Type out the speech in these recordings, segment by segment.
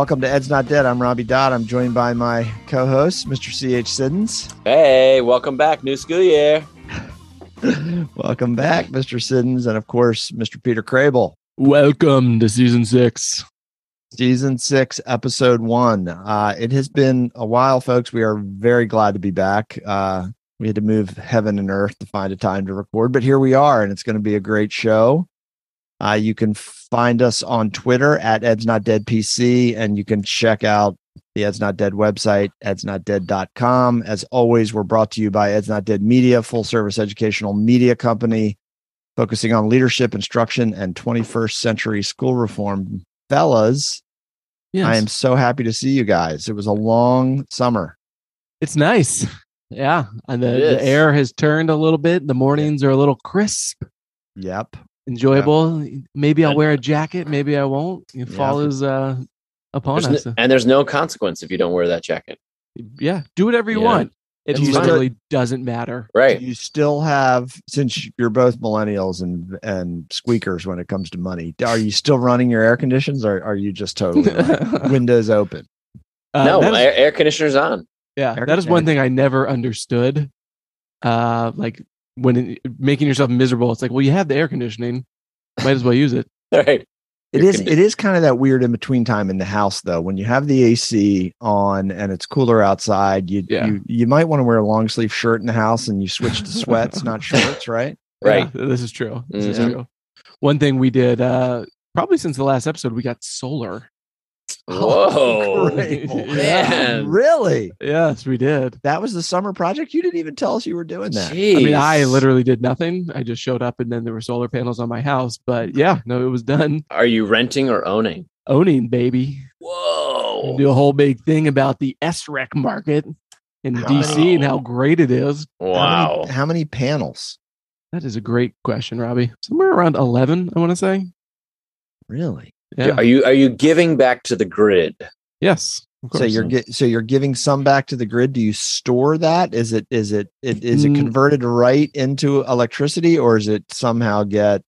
Welcome to Ed's Not Dead. I'm Robbie Dodd. I'm joined by my co-host, Mr. C.H. Siddons. Hey, welcome back. New school year. Welcome back, Mr. Siddons, and of course, Mr. Peter Crable. Welcome to season six. Season six, episode one. Uh, it has been a while, folks. We are very glad to be back. Uh, we had to move heaven and earth to find a time to record, but here we are, and it's going to be a great show. Uh, you can find us on Twitter at Ed's Not Dead PC, and you can check out the Ed's Not Dead website, edsnotdead.com. As always, we're brought to you by Ed's Not Dead Media, full service educational media company focusing on leadership, instruction, and 21st century school reform. Fellas, Yes. I am so happy to see you guys. It was a long summer. It's nice. Yeah. And the, the air has turned a little bit. The mornings are a little crisp, Yep. Enjoyable. Maybe I'll And- wear a jacket. Maybe I won't. It Yeah. is uh, upon There's us. no, and there's no consequence if you don't wear that jacket. yeah. Do whatever you Yeah. want. It And you still- doesn't matter. Right. You still have, since you're both millennials and and squeakers when it comes to money, are you still running your air conditions or are you just totally like, windows open? Uh, no, that is- air, air conditioner's on. yeah. air That is one thing I never understood. Uh, like when it, making yourself miserable, it's like, well, you have the air conditioning. Might as well use it. Right. It Your is. condi- It is kind of that weird in between time in the house, though. When you have the AC on and it's cooler outside, you Yeah. you you might want to wear a long sleeve shirt in the house, and you switch to sweats, not shorts, right? Right. Yeah, this is true. This is true. One thing we did, uh, probably since the last episode, we got solar. Oh, Whoa. great. Man. really? Yes, we did. That was the summer project. You didn't even tell us you were doing that. Jeez. I mean, I literally did nothing. I just showed up and then there were solar panels on my house. But yeah, no, it was done. Are you renting or owning? Owning, baby. Whoa. Do a whole big thing about the SREC market in How DC and how great it is. How Wow. many, how many panels? That is a great question, Robbie. Somewhere around 11, I want to say. Really? Yeah. Are you are you giving back to the grid? yes. So you're get, so you're giving some back to the grid. Do you store that? Is it is it, it is it Mm. converted right into electricity, or is it somehow get?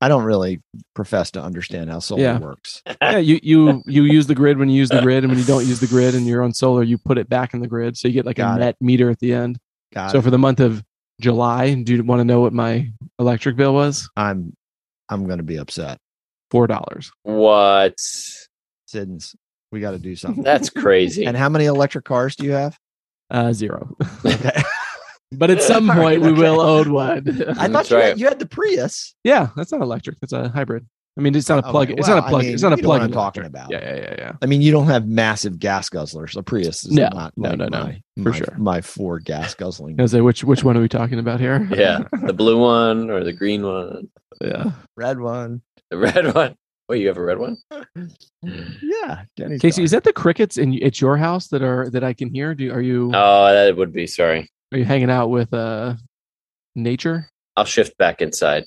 I don't really profess to understand how solar Yeah. works. yeah, you you you use the grid when you use the grid, and when you don't use the grid and you're on solar, you put it back in the grid, so you get like Got a it. net meter at the end. Got so it. for the month of July, do you want to know what my electric bill was? I'm I'm going to be upset. Four dollars. What? Siddons, we got to do something. That's crazy. and how many electric cars do you have? Uh, zero. Okay. but at some All right, point, we okay. will own one. I thought you, right. had, you had the Prius. yeah, that's not electric. That's a hybrid. I mean, it's not a Okay, plug. it's well, not a plug. mean, it's not a you know what plug. I'm talking about. Yeah, yeah, yeah, yeah. I mean, you don't have massive gas guzzlers. A Prius is No, not no, like no, no, my, for my- sure. My four gas guzzling. I was like, which which one are we talking about here? yeah. The blue one or the green one? yeah. Red one. The red one? Wait, you have a red one? Yeah, Jenny's Casey, car. is that the crickets in at your house that are that I can hear? Do are you Oh, that would be sorry. are you hanging out with uh nature? I'll shift back inside.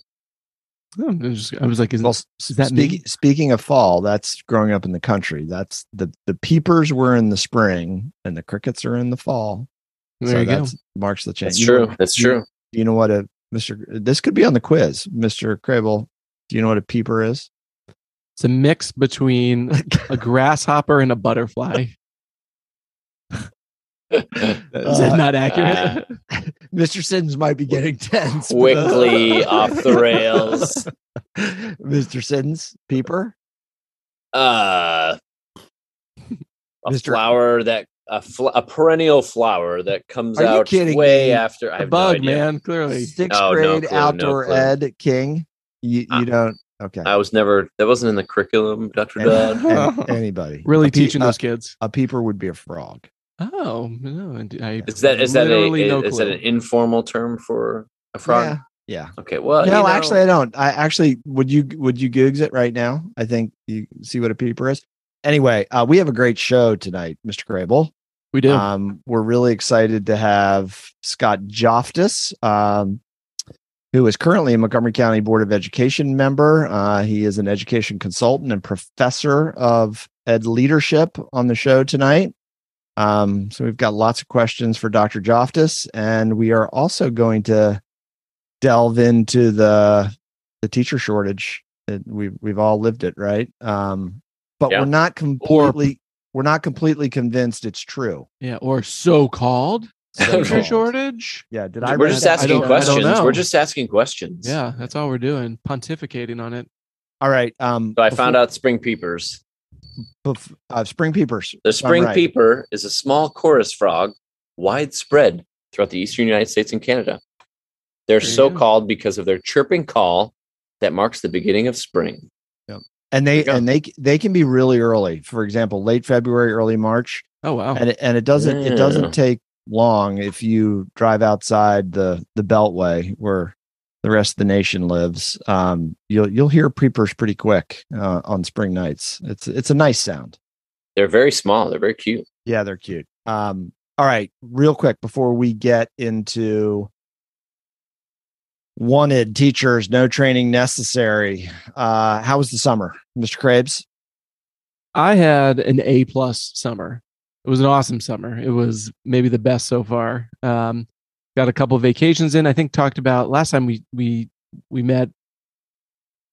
Oh, I'm just, I was like, is, Well, is that me? speaking, speaking of fall, that's growing up in the country. That's the the peepers were in the spring and the crickets are in the fall. there so you go. marks the change. That's You true. know- That's you- true. You know what a Mr. This could be on the quiz, Mr. Crable. Do you know what a peeper is? It's a mix between a grasshopper and a butterfly. Is that Uh, not accurate? Mr. Siddons might be getting tense. Quickly off the rails. Mr. Siddons, peeper. Uh, a Mr. flower that a, fl- a perennial flower that comes Are you out kidding way me? after. I have bug, no idea. man. Clearly, Sixth Oh, no grade clue, outdoor clue. ed king. You you don't okay. I was never. That wasn't in the curriculum, Doctor Any- Dodd. any- anybody really A pe- teaching a- those kids. A peeper would be a frog. Oh no! I, I Is that is that a, literally no is that an informal term for a frog? Yeah. Yeah. Okay. Well, no, you know, actually, I don't. I actually would you would you googs it right now? I think you see what a peeper is. Anyway, uh, we have a great show tonight, Mr. Crable. we do. Um, we're really excited to have Scott Joftus, um, who is currently a Montgomery County Board of Education member. Uh, he is an education consultant and professor of ed leadership on the show tonight. Um, so we've got lots of questions for Dr. Joftus, and we are also going to delve into the the teacher shortage. That we've we've all lived it, right? Um, but Yeah. we're not completely we're not completely convinced it's true. Yeah, or so-called teacher So-called. shortage. Yeah, did I? We're just that? Asking don't- I don't questions. We're just asking questions. Yeah, that's all we're doing, pontificating on it. All right. Um, So I found out spring peepers. bef- uh, spring peepers. The spring right. peeper is a small chorus frog, widespread throughout the eastern United States and Canada. They're There so called because of their chirping call that marks the beginning of spring. and they and they they can be really early. For example, late February, early March, Oh wow. and it, and it doesn't it doesn't take long if you drive outside the the Beltway where the rest of the nation lives. Um, you'll you'll hear peepers pretty quick uh, on spring nights. It's it's a nice sound. They're very small. They're very cute. Yeah, they're cute. Um, all right, real quick before we get into wanted teachers, no training necessary. Uh, how was the summer, Mr. krebs I had an A plus summer. It was an awesome summer. It was maybe the best so far. Um, got a couple of vacations in. I think talked about last time we we we met.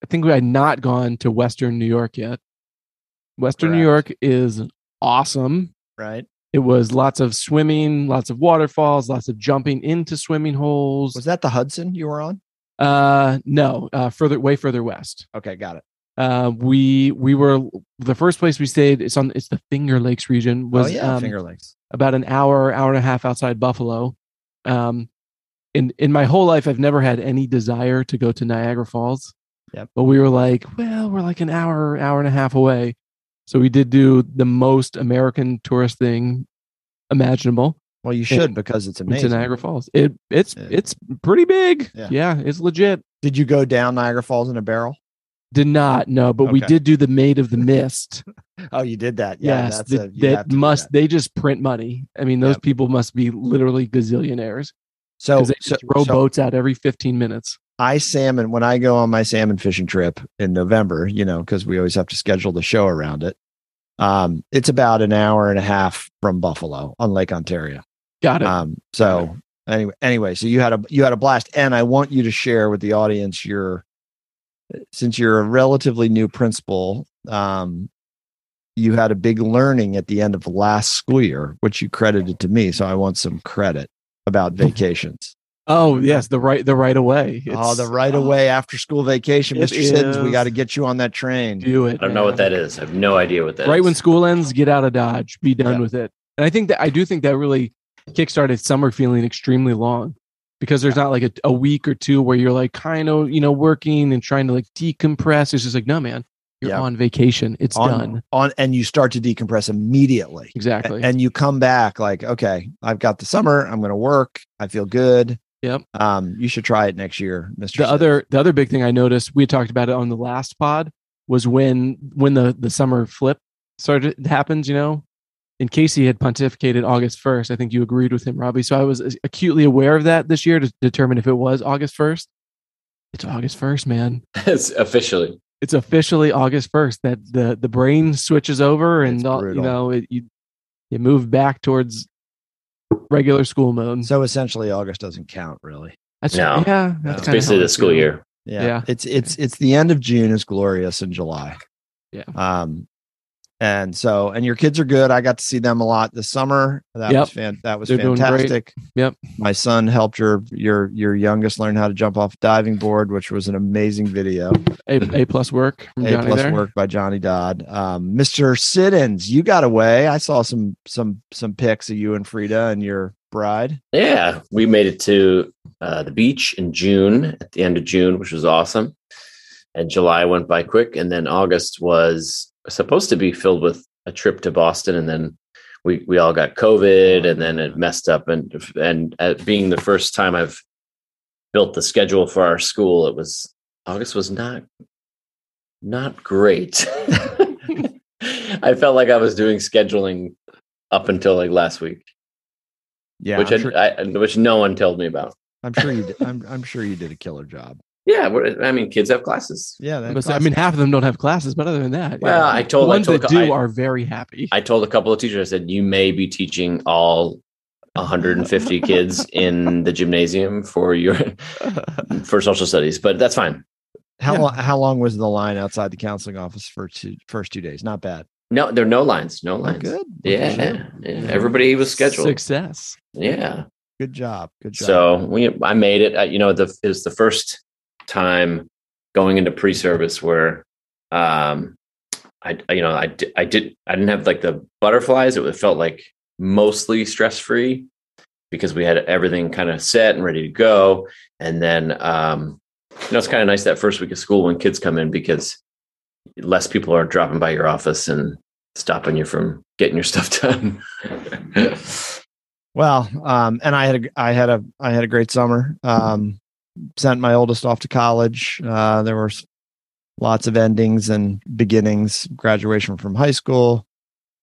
I think we had not gone to Western New York yet. Western New York is awesome. Right? It was lots of swimming, lots of waterfalls, lots of jumping into swimming holes. Was that the Hudson you were on? Uh, no, uh, further, way further west. Okay, got it. Uh, we we were the first place we stayed. It's on it's the Finger Lakes region. Was oh yeah, um, Finger Lakes. about an hour, hour and a half outside Buffalo. Um, in in my whole life, I've never had any desire to go to Niagara Falls. Yep. But we were like, well, we're like an hour, hour and a half away, so we did do the most American tourist thing imaginable. Well, you should because it's amazing. Niagara Falls. It it's Yeah. it's pretty big. Yeah. Yeah. it's legit. Did you go down Niagara Falls in a barrel? Did not no, but we did do the Maid of the Mist. Oh, you did that. Yeah, yes, that's that, a, that must that. they just print money. I mean, those Yep. people must be literally gazillionaires So, they so, just row so boats out every 15 minutes. I salmon when I go on my salmon fishing trip in November, you know, because we always have to schedule the show around it. Um, it's about an hour and a half from Buffalo on Lake Ontario. Got it. Um, so anyway, anyway, so you had a you had a blast, and I want you to share with the audience your since you're a relatively new principal, um, you had a big learning at the end of last school year, which you credited to me. So I want some credit about vacations. oh yes, the right the right away. oh, the It's- right away after school vacation, Mr. Siddons. We got to get you on that train. Do it. I don't know what that is. I have no idea what that right is. when school ends, get out of Dodge, be done Yeah. with it. And I think that I do think that really kickstarted summer feeling extremely long because there's not like a, a week or two where you're like kind of you know working and trying to like decompress. It's just like no man, you're Yeah. on vacation. It's on, done on, and you start to decompress immediately. exactly. and you come back like okay i've got the summer i'm going to work i feel good Yep. um you should try it next year mr the other the other big thing I noticed we talked about it on the last pod was when when the the summer flip started happens. You know, and Casey had pontificated August first. I think you agreed with him, Robbie. So I was acutely aware of that this year to determine if it was August first. It's August first, man. it's officially. It's officially August first that the the brain switches over and all, you know it, you you move back towards regular school mode. so essentially august doesn't count really That's No. yeah. That's It's kinda basically the school year. yeah, Yeah. it's it's it's the end of june is glorious in july Yeah. um and so and your kids are good i got to see them a lot this summer that Yep. was fan that was They're fantastic Yep. my son helped your your your youngest learn how to jump off a diving board which was an amazing video A A plus work from A Johnny plus there. work by Johnny Dodd. Um, Mr. Siddons, you got away. I saw some some some pics of you and Frida and your bride. Yeah, we made it to uh, the beach in June, at the end of June, which was awesome. And July went by quick, and then August was supposed to be filled with a trip to Boston, and then we we all got COVID, and then it messed up. And and being the first time I've built the schedule for our school, it was August was not not great. I felt like I was doing scheduling up until like last week Yeah, which I, sure, I, which no one told me about. I'm sure you. Did, I'm I'm sure you did a killer job. Yeah, I mean, kids have classes. Yeah, that But I mean, half of them don't have classes, but other than that, Well, I told- the I ones told- that do I- are very happy. I told a couple of teachers, I said, you may be teaching all 150 kids in the gymnasium for your for social studies, but that's fine. How Yeah. long? How long was the line outside the counseling office for two first two days? Not bad. No, there are no lines. No Oh, lines. good. Look Yeah, you. yeah. Everybody was scheduled. Success. Yeah. Good job. Good job. So we, I made it. I, you know, the it was the first time going into pre-service where, um, I, you know, I, I did, I didn't have like the butterflies. It felt like mostly stress-free because we had everything kind of set and ready to go. And then, um, you know, it's kind of nice that first week of school when kids come in because less people are dropping by your office and stopping you from getting your stuff done. Well, um, and I had a, I had a, I had a great summer. Um, sent my oldest off to college. Uh, there were lots of endings and beginnings. Graduation from high school,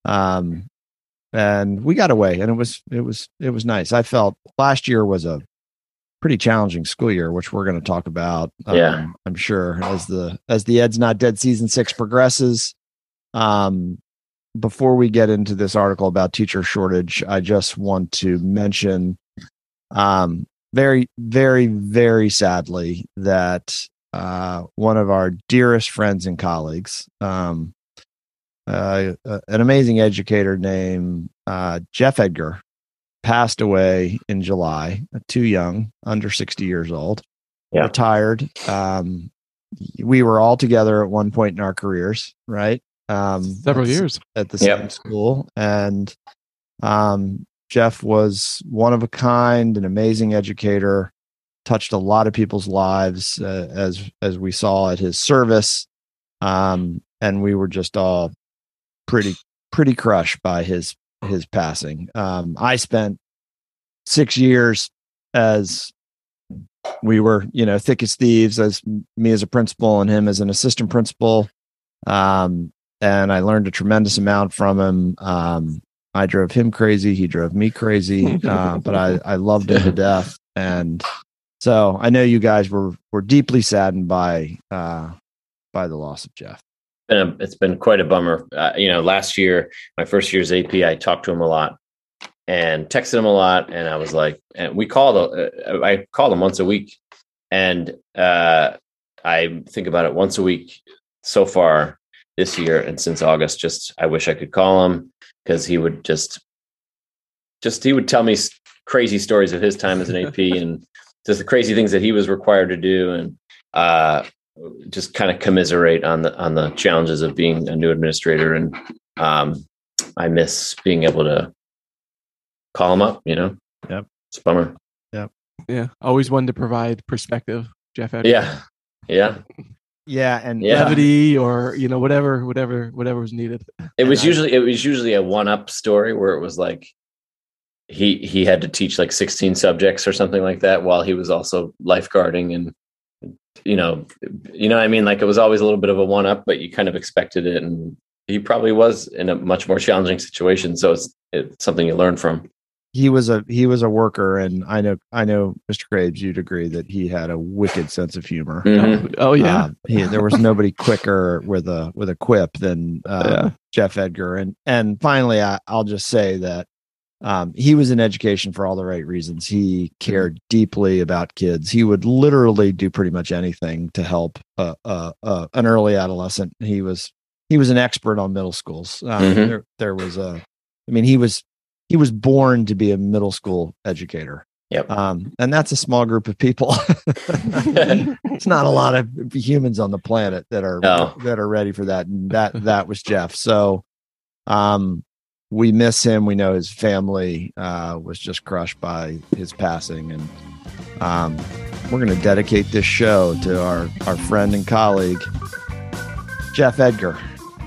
um, and we got away, and it was, it was, it was nice. I felt last year was a pretty challenging school year, which we're going to talk about. um, Yeah. I'm sure as the as the Ed's Not Dead season six progresses. Um, before we get into this article about teacher shortage, I just want to mention, um, very, very, very sadly that uh, one of our dearest friends and colleagues, um, uh, uh, an amazing educator named uh, Jeff Edgar, passed away in July. Too young, under sixty years old. Yeah. Retired. Um, we were all together at one point in our careers, right? Um, Several that's- years. at the Yep. same school and um jeff was one of a kind an amazing educator touched a lot of people's lives uh, as as we saw at his service. Um and we were just all pretty pretty crushed by his his passing. Um i spent 6 years as we were you know thick as thieves as me as a principal and him as an assistant principal. Um and I learned a tremendous amount from him. Um, I drove him crazy. He drove me crazy, uh, but I, I loved him to death. And so I know you guys were, were deeply saddened by, uh, by the loss of Jeff. been a, it's been quite a bummer. Uh, you know, last year, my first year's AP, I talked to him a lot and texted him a lot, and I was like, and we called. Uh, I called him once a week, and uh, I think about it once a week so far this year, and since August. Just I wish I could call him because he would just, just he would tell me crazy stories of his time as an AP and just the crazy things that he was required to do, and uh, just kind of commiserate on the on the challenges of being a new administrator and um i miss being able to call him up you know Yep. it's a bummer Yeah. Yeah. Always wanted to provide perspective, Jeff. Edgar. yeah yeah Yeah. And Yeah. Levity or, you know, whatever, whatever, whatever was needed. it was And I- usually it was usually a one up story where it was like he he had to teach like 16 subjects or something like that while he was also lifeguarding and you know you know what i mean like it was always a little bit of a one up but you kind of expected it and he probably was in a much more challenging situation so it's it's something you learn from he was a, he was a worker and I know, I know Mr. Graves, you'd agree that he had a wicked sense of humor. Mhm. Oh, yeah. Um, he, there was nobody quicker with a with a quip than uh, Yeah. Jeff Edgar. And and finally, I, I'll just say that um, he was in education for all the right reasons. He cared deeply about kids. He would literally do pretty much anything to help uh, uh, uh, an early adolescent. He was he was an expert on middle schools. Um, Mhm. there, there was a, I mean, he was he was born to be a middle school educator. Yep. Um, and that's a small group of people. it's not a lot of humans on the planet that are No. that are ready for that. And that that was Jeff. So um we miss him. We know his family uh was just crushed by his passing. And um we're gonna dedicate this show to our our friend and colleague, Jeff Edgar.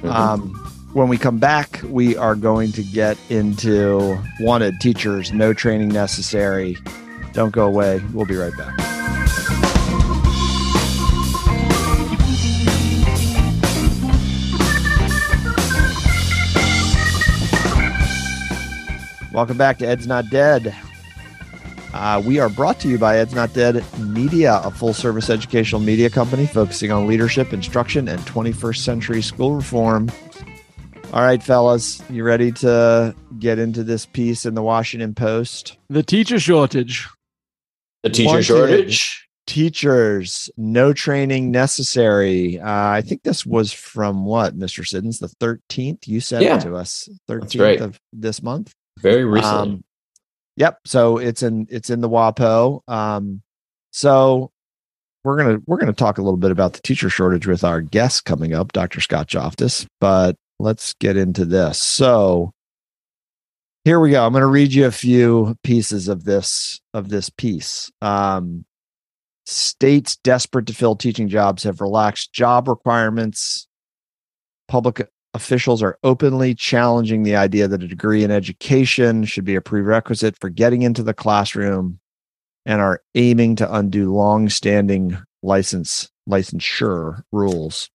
Mhm. Um, when we come back, we are going to get into wanted teachers, no training necessary. Don't go away. We'll be right back. Welcome back to Ed's Not Dead. Uh, we are brought to you by Ed's Not Dead Media, a full service educational media company focusing on leadership, instruction, and 21st century school reform. All right, fellas, you ready to get into this piece in the Washington Post? The teacher shortage. the teacher Wanted. shortage teachers, no training necessary. Uh, I think this was from what, Mr. Siddons, the 13th. You said Yeah. it to us, 13th right. of this month. Very recently. Um, yep. So it's in it's in the WAPO. Um, so we're gonna we're gonna talk a little bit about the teacher shortage with our guest coming up, Dr. Scott Joftus. But let's get into this. So here we go. I'm gonna read you a few pieces of this of this piece. Um, states desperate to fill teaching jobs have relaxed job requirements. Public officials are openly challenging the idea that a degree in education should be a prerequisite for getting into the classroom and are aiming to undo long-standing license licensure rules.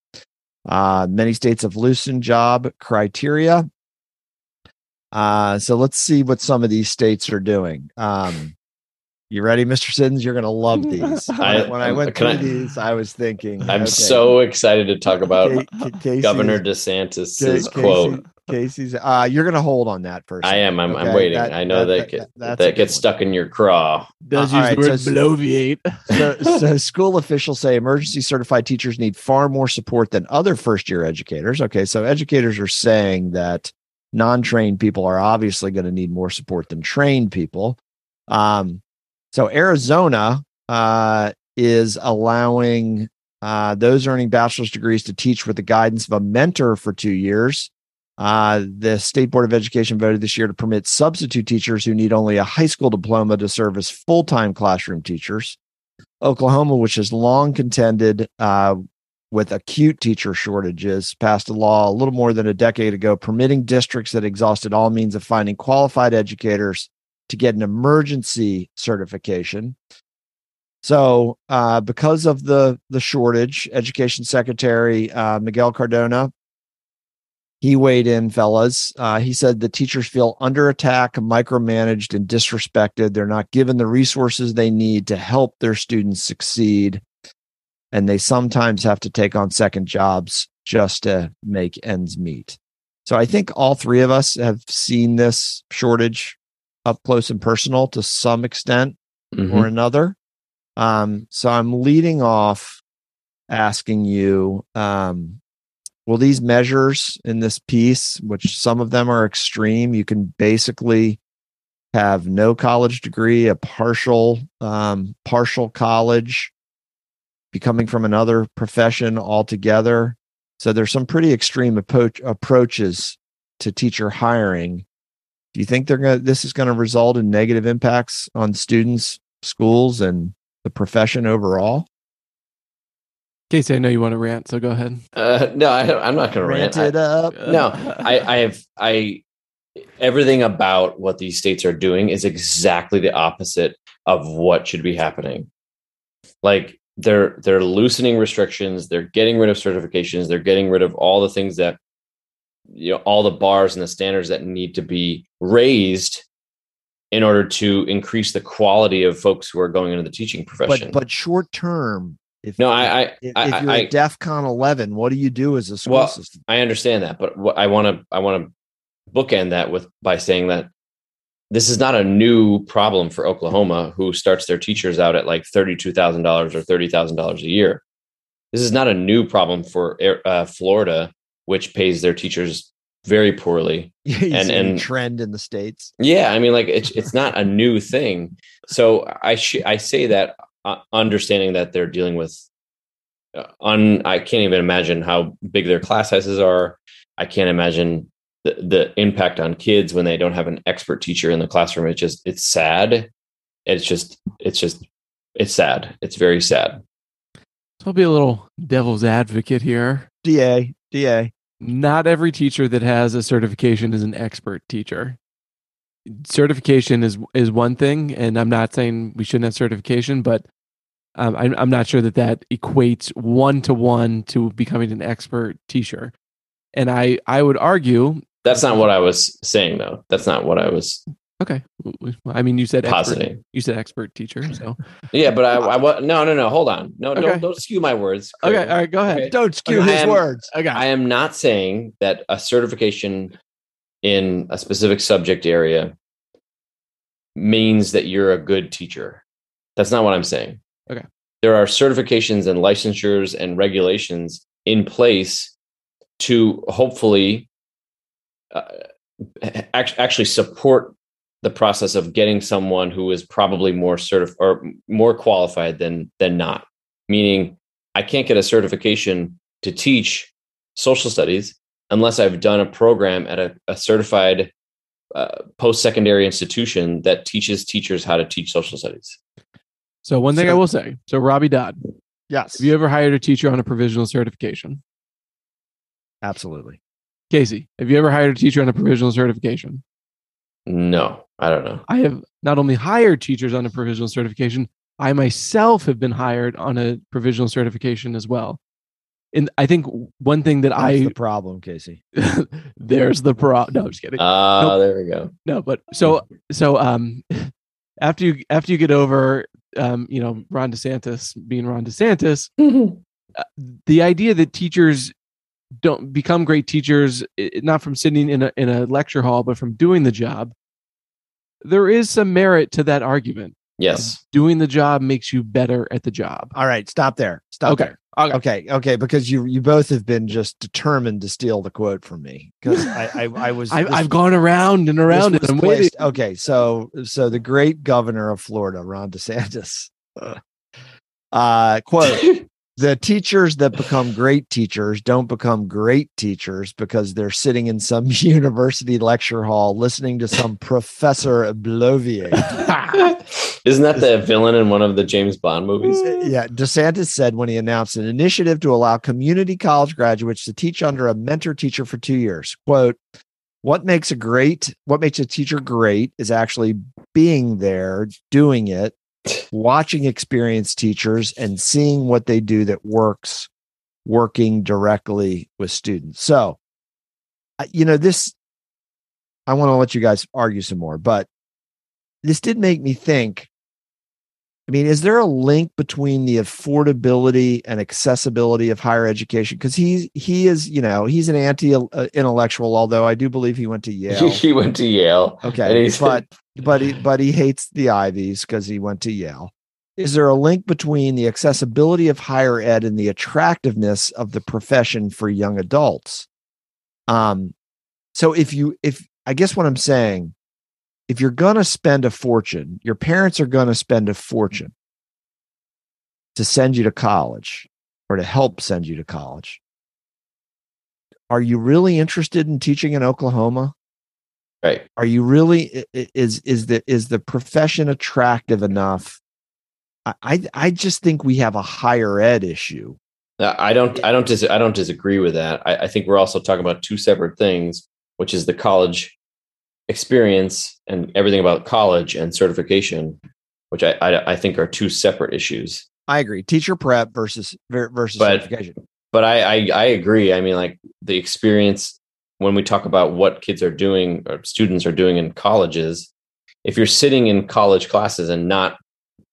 Uh, many states have loosened job criteria. Uh, so let's see what some of these states are doing. Um, you ready, Mr. Siddons? You're going to love these. When I, I- when I went can through I- these, I was thinking, I'm okay, so excited to talk about Ca- Ca- Casey's- Governor Ca- DeSantis's Casey- quote. Casey's. Uh, you're going to hold on that first. I am. I'm, I'm waiting. I know that that, that's a that good gets one. stuck in your craw. Does Uh, use right, the word so- bloviate. so, so school officials say emergency certified teachers need far more support than other first year educators. Okay, so educators are saying that non-trained people are obviously going to need more support than trained people. Um, so Arizona uh, is allowing uh, those earning bachelor's degrees to teach with the guidance of a mentor for two years. Uh, the State Board of Education voted this year to permit substitute teachers who need only a high school diploma to serve as full time classroom teachers. Oklahoma, which has long contended uh, with acute teacher shortages, passed a law a little more than a decade ago permitting districts that exhausted all means of finding qualified educators to get an emergency certification. So, uh, because of the the shortage, Education Secretary uh, Miguel Cardona he weighed in, fellas. Uh, he said the teachers feel under attack, micromanaged, and disrespected. They're not given the resources they need to help their students succeed. And they sometimes have to take on second jobs just to make ends meet. So I think all three of us have seen this shortage up close and personal to some extent Mhm. or another. Um, so I'm leading off asking you, um, will these measures in this piece, which some of them are extreme, you can basically have no college degree, a partial, um, partial college, be coming from another profession altogether. So there's some pretty extreme approach, approaches to teacher hiring. Do you think they're going this is going to result in negative impacts on students, schools, and the profession overall? Casey, I know you want to rant, so go ahead. Uh, no, I, I'm not going to rant. Rant it up. no, I, I have I everything about what these states are doing is exactly the opposite of what should be happening. Like they're they're loosening restrictions, they're getting rid of certifications, they're getting rid of all the things that you know all the bars and the standards that need to be raised in order to increase the quality of folks who are going into the teaching profession. but but short term if no, I I, if, I, if you're I, at DEFCON 11, what do you do as a school Well, system? I understand that, but what I want to I want to bookend that with by saying that this is not a new problem for Oklahoma, who starts their teachers out at like thirty two thousand dollars or thirty thousand dollars a year. This is not a new problem for uh, Florida, which pays their teachers very poorly. And- and- trend in the states. Yeah, I mean, like it's it's not a new thing. So I sh- I say that understanding that they're dealing with uh, un I can't even imagine how big their class sizes are. I can't imagine the the impact on kids when they don't have an expert teacher in the classroom. It's just it's sad. It's just it's just it's sad. It's very sad. So I'll be a little devil's advocate here. DA, DA. Not every teacher that has a certification is an expert teacher. Certification is is one thing, and I'm not saying we shouldn't have certification, but um, I'm, I'm not sure that that equates one to one to becoming an expert teacher. And I I would argue, That's not what I was saying though. That's not what I was okay, I mean you said expert, you said expert teacher, so Yeah, but I, I no no no. Hold on. No Okay. don't don't skew my words. okay, all right, go ahead. Okay. Don't skew Okay, his I am- words. Okay, I am not saying that a certification in a specific subject area means that you're a good teacher. That's not what I'm saying. Okay. there are certifications and licensures and regulations in place to hopefully uh, act- actually support the process of getting someone who is probably more certif- or more qualified than than not meaning i can't get a certification to teach social studies unless i've done a program at a, a certified uh, post-secondary institution that teaches teachers how to teach social studies So one thing So- I will say, so Robbie Dodd, Yes. have you ever hired a teacher on a provisional certification? Absolutely. Casey, have you ever hired a teacher on a provisional certification? no i don't know I have not only hired teachers on a provisional certification, I myself have been hired on a provisional certification as well. And I think one thing that That's I the problem, Casey. there's the problem. No, I'm just kidding. ah Nope. there we go No, but so so um after you after you get over um you know Ron DeSantis being Ron DeSantis, uh, the idea that teachers don't become great teachers i- not from sitting in a in a lecture hall but from doing the job. There is some merit to that argument. Yes Doing the job makes you better at the job. All right, stop there. Stop Okay. there. Okay. Okay, okay, because you you both have been just determined to steal the quote from me because I, I I was I've, I've gone around and around it. was I'm waiting. placed- Okay, so so the great governor of Florida, Ron DeSantis, uh, quote: "The teachers that become great teachers don't become great teachers because they're sitting in some university lecture hall listening to some professor bloviate." isn't that the villain in one of the james bond movies uh, Yeah, DeSantis said when he announced an initiative to allow community college graduates to teach under a mentor teacher for two years. Quote, what makes a great, what makes a teacher great is actually being there, doing it, watching experienced teachers and seeing what they do that works, working directly with students. So, uh, you know, this, I want to let you guys argue some more, but this did make me think I mean, is there a link between the affordability and accessibility of higher education? Because he's he is, you know, he's an anti-intellectual. Although I do believe he went to Yale. he went to yale Okay, he's but but he but he hates the Ivies because he went to Yale. Is there a link between the accessibility of higher ed and the attractiveness of the profession for young adults? Um, so if you if I guess what I'm saying, if you're gonna spend a fortune, your parents are gonna spend a fortune to send you to college or to help send you to college. Are you really interested in teaching in Oklahoma? right are you really is is the is the profession attractive enough I, I i just think we have a higher ed issue Uh, I don't. I don't. Dis- I don't disagree with that. I, I think we're also talking about two separate things, which is the college experience and everything about college and certification, which I I, I think are two separate issues. i agree teacher prep versus ver- versus But- certification But I, I I agree. I mean, like the experience when we talk about what kids are doing or students are doing in colleges, if you're sitting in college classes and not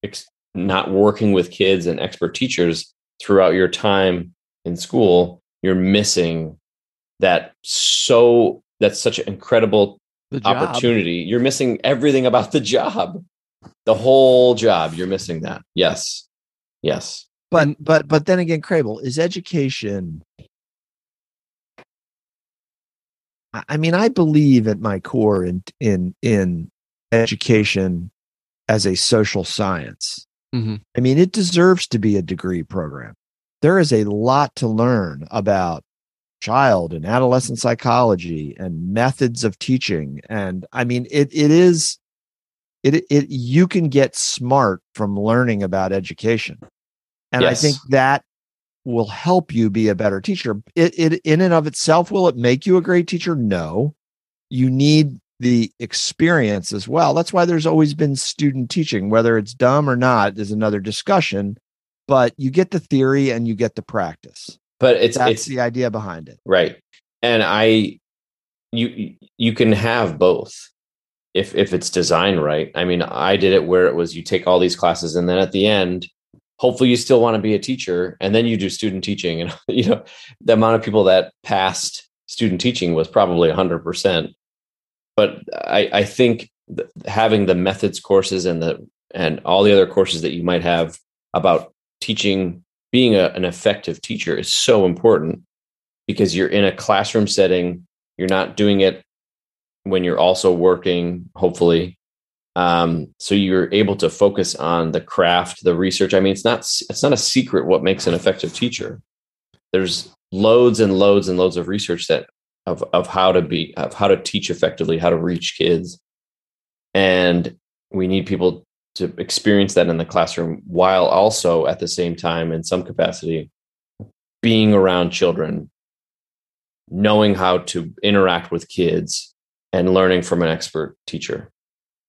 ex- not working with kids and expert teachers throughout your time in school, you're missing that so that's such an incredible The job. opportunity. You're missing everything about the job. The whole job, you're missing that. Yes. Yes. but but but then again crable is education I- i mean i believe at my core in in in education as a social science Mhm. I mean, it deserves to be a degree program. There is a lot to learn about child and adolescent psychology and methods of teaching. And I mean, it it is it it you can get smart from learning about education. And I think that will help you be a better teacher. It, it in and of itself, will it make you a great teacher? No. You need the experience as well. That's why there's always been student teaching, whether it's dumb or not is another discussion, but you get the theory and you get the practice. But it's That's it's the idea behind it. right. And I you you can have both if if it's designed right. I mean, I did it where it was you take all these classes and then at the end hopefully you still want to be a teacher and then you do student teaching and you know the amount of people that passed student teaching was probably 100% but i i think th- having the methods courses and the and all the other courses that you might have about teaching being a, an effective teacher is so important because you're in a classroom setting you're not doing it when you're also working hopefully. Um, so you're able to focus on the craft the research. I mean it's not it's not a secret what makes an effective teacher. There's loads and loads and loads of research that of of how to be of how to teach effectively how to reach kids. And we need people to experience that in the classroom while also at the same time in some capacity being around children knowing how to interact with kids and learning from an expert teacher.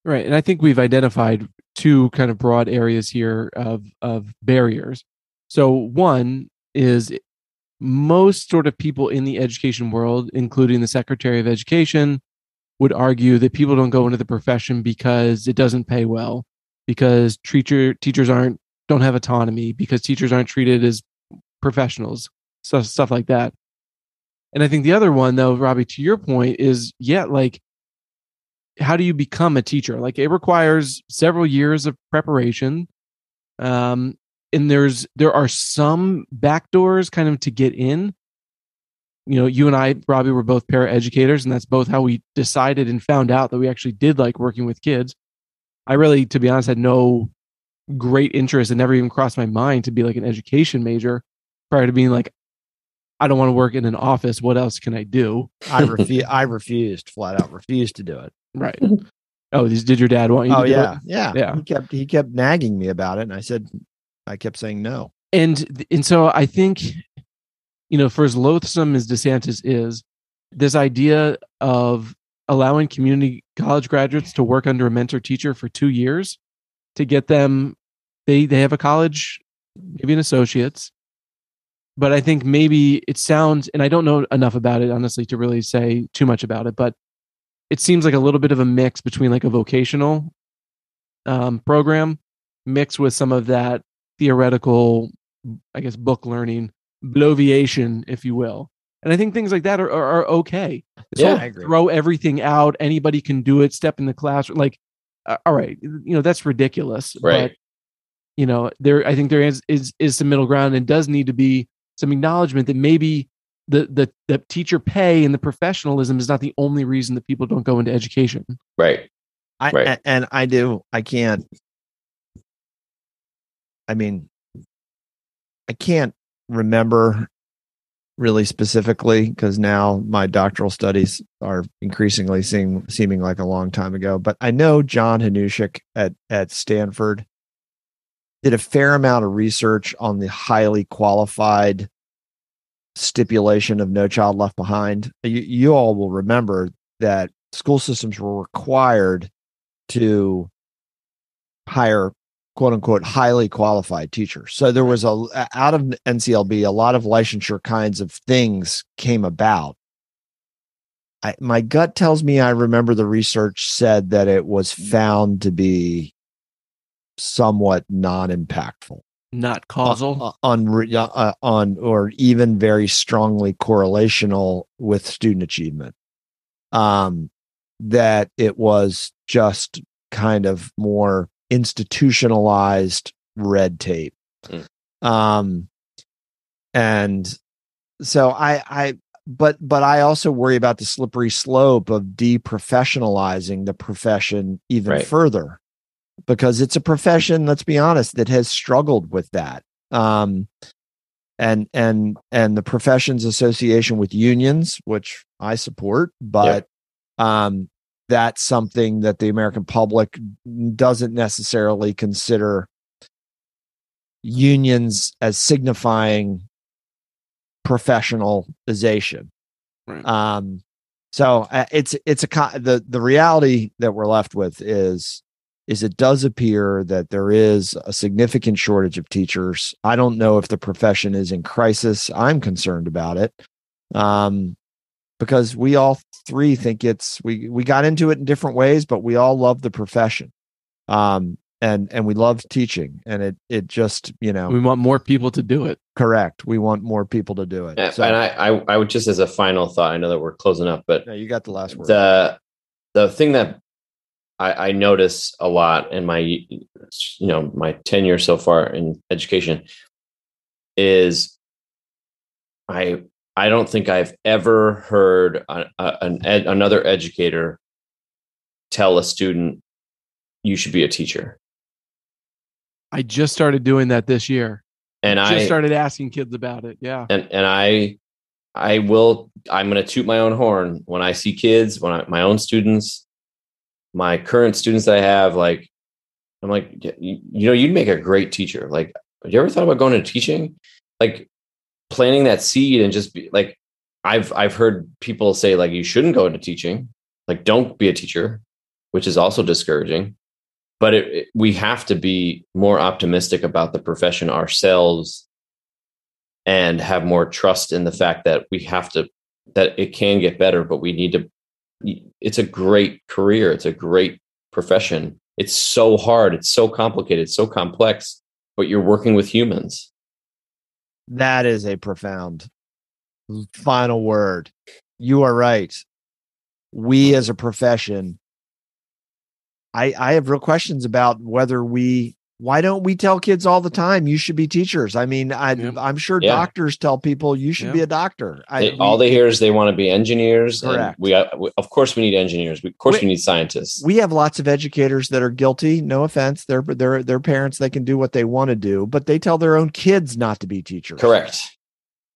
Right and i think we've identified two kind of broad areas here of of barriers. So one is most sort of people in the education world including the secretary of education would argue that people don't go into the profession because it doesn't pay well because teacher teachers aren't don't have autonomy because teachers aren't treated as professionals stuff stuff like that. And i think the other one though robbie to your point is yeah like how do you become a teacher? Like it requires several years of preparation um and there's there are some back doors kind of to get in. You know you and i robbie were both para educators and that's both how we decided and found out that we actually did like working with kids I really, to be honest, had no great interest and never even crossed my mind to be like an education major prior to being like, I don't want to work in an office. What else can I do? I refuse. I refused, flat out refused to do it. Right. Oh, did your dad want you? Oh to yeah, do yeah, Yeah. He kept he kept nagging me about it, and I said, I kept saying no. And and so I think, you know, for as loathsome as DeSantis is, this idea of allowing community college graduates to work under a mentor teacher for two years to get them they they have a college maybe an associate's but i think maybe it sounds and i don't know enough about it honestly to really say too much about it but it seems like a little bit of a mix between like a vocational um, program mixed with some of that theoretical i guess book learning bloviation if you will and i think things like that are, are, are okay this Yeah, whole I agree. throw everything out anybody can do it step in the classroom like uh, all right you know that's ridiculous Right. but you know there i think there is is is some middle ground and does need to be some acknowledgement that maybe the the the teacher pay and the professionalism is not the only reason that people don't go into education right I Right. and I do. I can't. I mean, I can't remember really specifically because now my doctoral studies are increasingly seem, seeming like a long time ago. But I know John Hanushek at at Stanford did a fair amount of research on the highly qualified stipulation of No Child Left Behind. You, you all will remember that school systems were required to hire quote unquote highly qualified teachers. So there was a out of NCLB a lot of licensure kinds of things came about. I, my gut tells me I remember the research said that it was found to be somewhat non-impactful. Not causal? uh, on re- uh, on or even very strongly correlational with student achievement. Um that it was just kind of more institutionalized red tape Mm. um and so i i but but i also worry about the slippery slope of deprofessionalizing the profession even Right. further because it's a profession let's be honest that has struggled with that um and and and the professions association with unions which i support but um that's something that the american public doesn't necessarily consider unions as signifying professionalization Right. um so uh, it's it's a the the reality that we're left with is is it does appear that there is a significant shortage of teachers. I don't know if the profession is in crisis. I'm concerned about it. Um because we all three think it's we we got into it in different ways, but we all love the profession. Um and and we love teaching and it it just, you know, we want more people to do it correct. We want more people to do it. Yeah, So and I, I i would just as a final thought i know that we're closing up but no, you got the last word. the the thing that I, I notice a lot in my you know my tenure so far in education is I I don't think I've ever heard a, a, an ed, another educator tell a student you should be a teacher. I just started doing that this year. And just I started asking kids about it. Yeah. and and I I will I'm going to toot my own horn when I see kids, when I, my own students, my current students that I have like I'm like you, you know you'd make a great teacher. Like have you ever thought about going into teaching? Like planting that seed and just be like I've I've heard people say like you shouldn't go into teaching. Like don't be a teacher, which is also discouraging. But it, it, we have to be more optimistic about the profession ourselves and have more trust in the fact that we have to that it can get better but we need to it's a great career. It's a great profession. It's so hard. It's so complicated. So complex but you're working with humans That is a profound final word. You are right. We as a profession, I I have real questions about whether we why don't we tell kids all the time you should be teachers? I mean, I Yeah. I'm sure Yeah. doctors tell people you should Yeah. be a doctor. I, They- all they hear is they want to be engineers and Correct. we, uh, we of course we need engineers we, of course Wait. we need scientists we have lots of educators that are guilty. No offense, they're they're they're parents. They can do what they want to do, but they tell their own kids not to be teachers. correct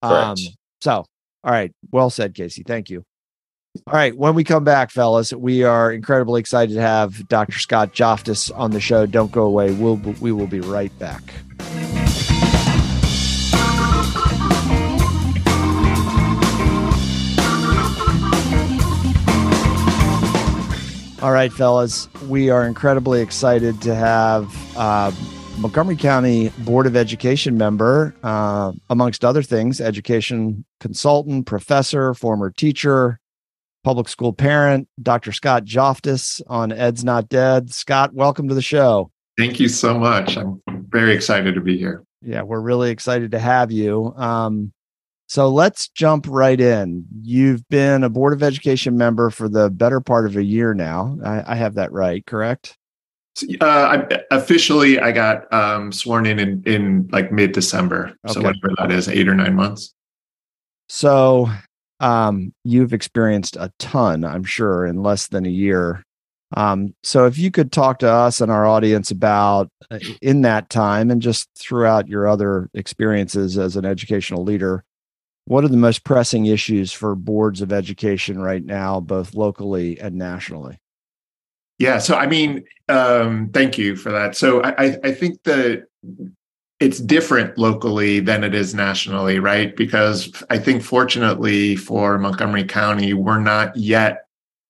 Um, Correct. so, all right. Well said, Casey. Thank you. All right. When we come back, fellas, we are incredibly excited to have Dr. Scott Joftus on the show. Don't go away. We'll, we will be right back. All right, fellas, we are incredibly excited to have uh, Montgomery County Board of Education member, uh, amongst other things, education consultant, professor, former teacher, public school parent, Dr. Scott Joftus on Ed's Not Dead. Scott, welcome to the show. Thank you so much. I'm very excited to be here. Yeah, we're really excited to have you. Um, so let's jump right in. You've been a Board of Education member for the better part of a year now. I, I have that right, correct? Uh, I, officially, I got um, sworn in, in in like mid December. So whatever that is, eight or nine months. So um, you've experienced a ton, I'm sure, in less than a year. Um, so if you could talk to us and our audience about uh, in that time and just throughout your other experiences as an educational leader, what are the most pressing issues for boards of education right now, both locally and nationally? Yeah. So I mean, um, thank you for that. So I, I, I think that it's different locally than it is nationally, right? Because I think fortunately for Montgomery County, we're not yet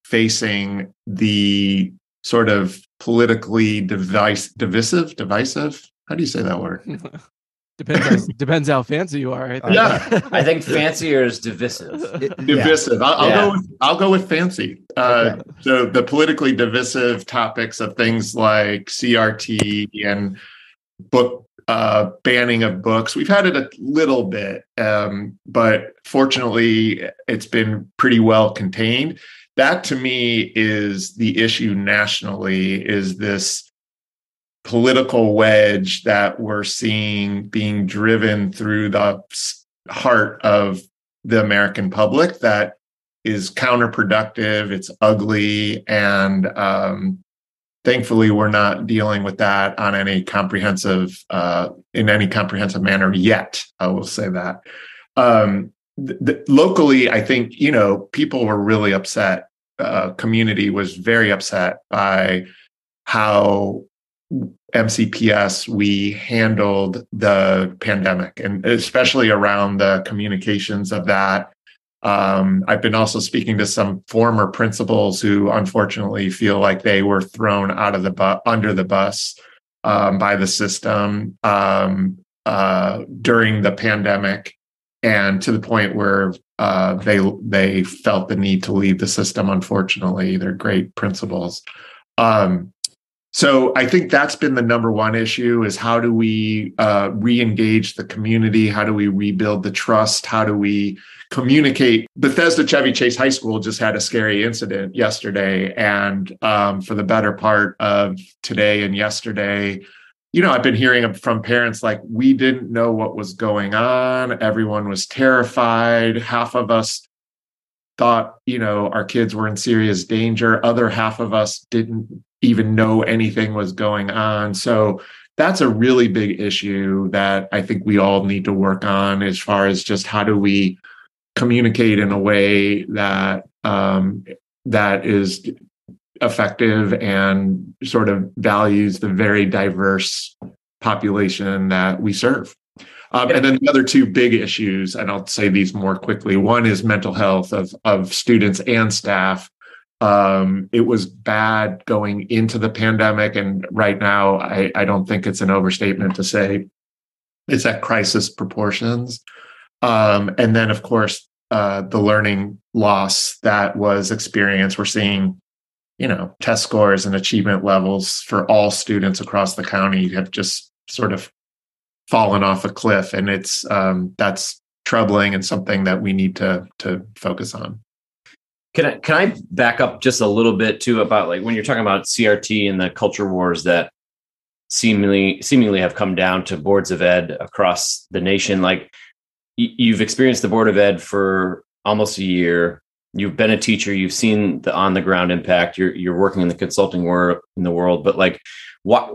facing the sort of politically device, divisive, divisive. How do you say that word? depends how, depends how fancy you are. I think. Yeah. i think fancier is divisive divisive. I'll, I'll Yeah. go. With, I'll go with fancy. Uh, So the politically divisive topics of things like CRT and book uh, banning of books. We've had it a little bit, um, but fortunately, it's been pretty well contained. That to me is the issue nationally. Is this political wedge that we're seeing being driven through the heart of the American public that is counterproductive, it's ugly, and um, thankfully we're not dealing with that on any comprehensive uh, in any comprehensive manner yet. I will say that. Um, th- th- locally, I think you know people were really upset. Uh, community was very upset by how MCPS we handled the pandemic and especially around the communications of that. Um, I've been also speaking to some former principals who unfortunately feel like they were thrown out of the bu- under the bus um, by the system um, uh, during the pandemic, and to the point where uh, they they felt the need to leave the system. Unfortunately, they're great principals. Um, so I think that's been the number one issue is how do we uh, re-engage the community? How do we rebuild the trust? How do we communicate? Bethesda Chevy Chase High School just had a scary incident yesterday, and um, for the better part of today and yesterday, you know, I've been hearing from parents like we didn't know what was going on. Everyone was terrified. Half of us thought, you know, our kids were in serious danger. Other half of us didn't even know anything was going on. So that's a really big issue that I think we all need to work on as far as just how do we communicate in a way that um, that is effective and sort of values the very diverse population that we serve. Um, and then the other two big issues, and I'll say these more quickly. One is mental health of of students and staff. Um, it was bad going into the pandemic, and right now, I, I don't think it's an overstatement to say it's at crisis proportions. Um, and then, of course, uh, the learning loss that was experienced. We're seeing, you know, test scores and achievement levels for all students across the county have just sort of fallen off a cliff, and it's um, that's troubling and something that we need to to focus on. Can I can I back up just a little bit too about like when you're talking about CRT and the culture wars that seemingly seemingly have come down to boards of ed across the nation like you've experienced the board of ed for almost a year. You've been a teacher. You've seen the on the ground impact. You're you're working in the consulting world in the world but like what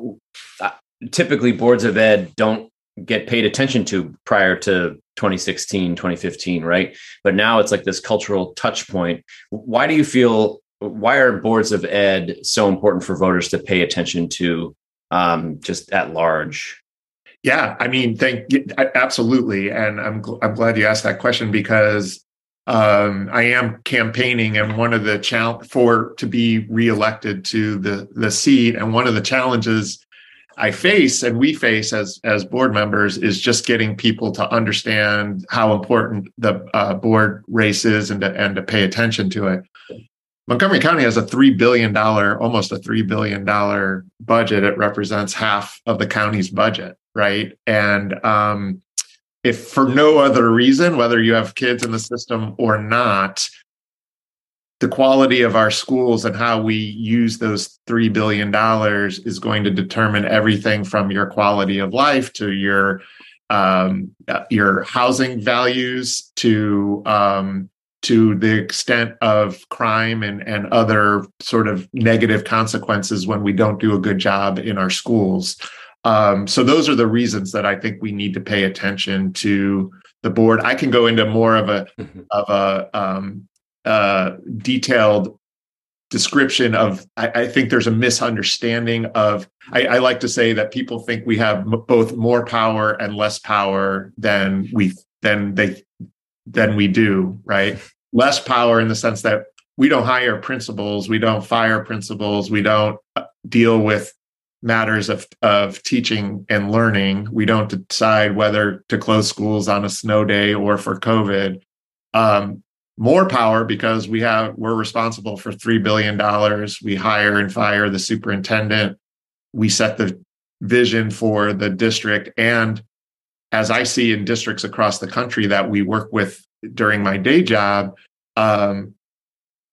typically boards of ed don't get paid attention to prior to 2016 2015 right? But now it's like this cultural touch point. Why do you feel why are boards of ed so important for voters to pay attention to um, just at large? Yeah i mean thank you, absolutely. And i'm i'm glad you asked that question because um, I am campaigning, and one of the challenge for to be reelected to the the seat, and one of the challenges I face and we face as as board members is just getting people to understand how important the uh, board race is and to, and to pay attention to it. Montgomery County has a three billion dollar, almost a three billion dollar budget. It represents half of the county's budget, right? And um, if for no other reason, whether you have kids in the system or not, the quality of our schools and how we use those $3 billion is going to determine everything from your quality of life to your um, uh, your housing values to um, to the extent of crime and, and other sort of negative consequences when we don't do a good job in our schools. Um, so those are the reasons that I think we need to pay attention to the board. I can go into more of a mm-hmm. of a um, uh, detailed description of I, I, think there's a misunderstanding of I, I, like to say that people think we have m- both more power and less power than we than they than we do right? Less power in the sense that we don't hire principals we don't fire principals we don't uh, deal with matters of of teaching and learning. We don't decide whether to close schools on a snow day or for covid. Um, more power because we have we're responsible for three billion dollars. We hire and fire the superintendent. We set the vision for the district, and as I see in districts across the country that we work with during my day job, um,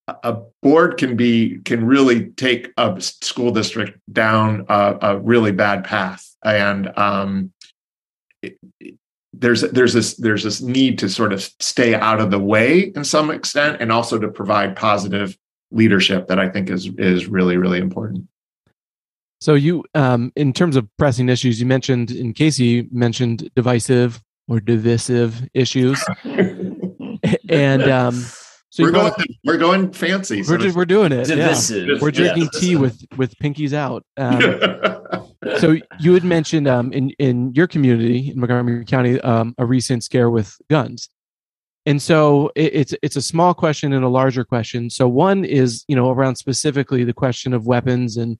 a board can be can really take a school district down a, a really bad path, and um, there's there's this there's this need to sort of stay out of the way in some extent and also to provide positive leadership that I think is is really really important. So you um in terms of pressing issues you mentioned in Casey mentioned divisive or divisive issues. and um so we're going, we're going fancy. We're, so we're doing it. Yeah. We're drinking yeah. tea with with pinkies out. Um, so you had mentioned um, in in your community in Montgomery County um, a recent scare with guns, and so it, it's it's a small question and a larger question. So one is you know around specifically the question of weapons and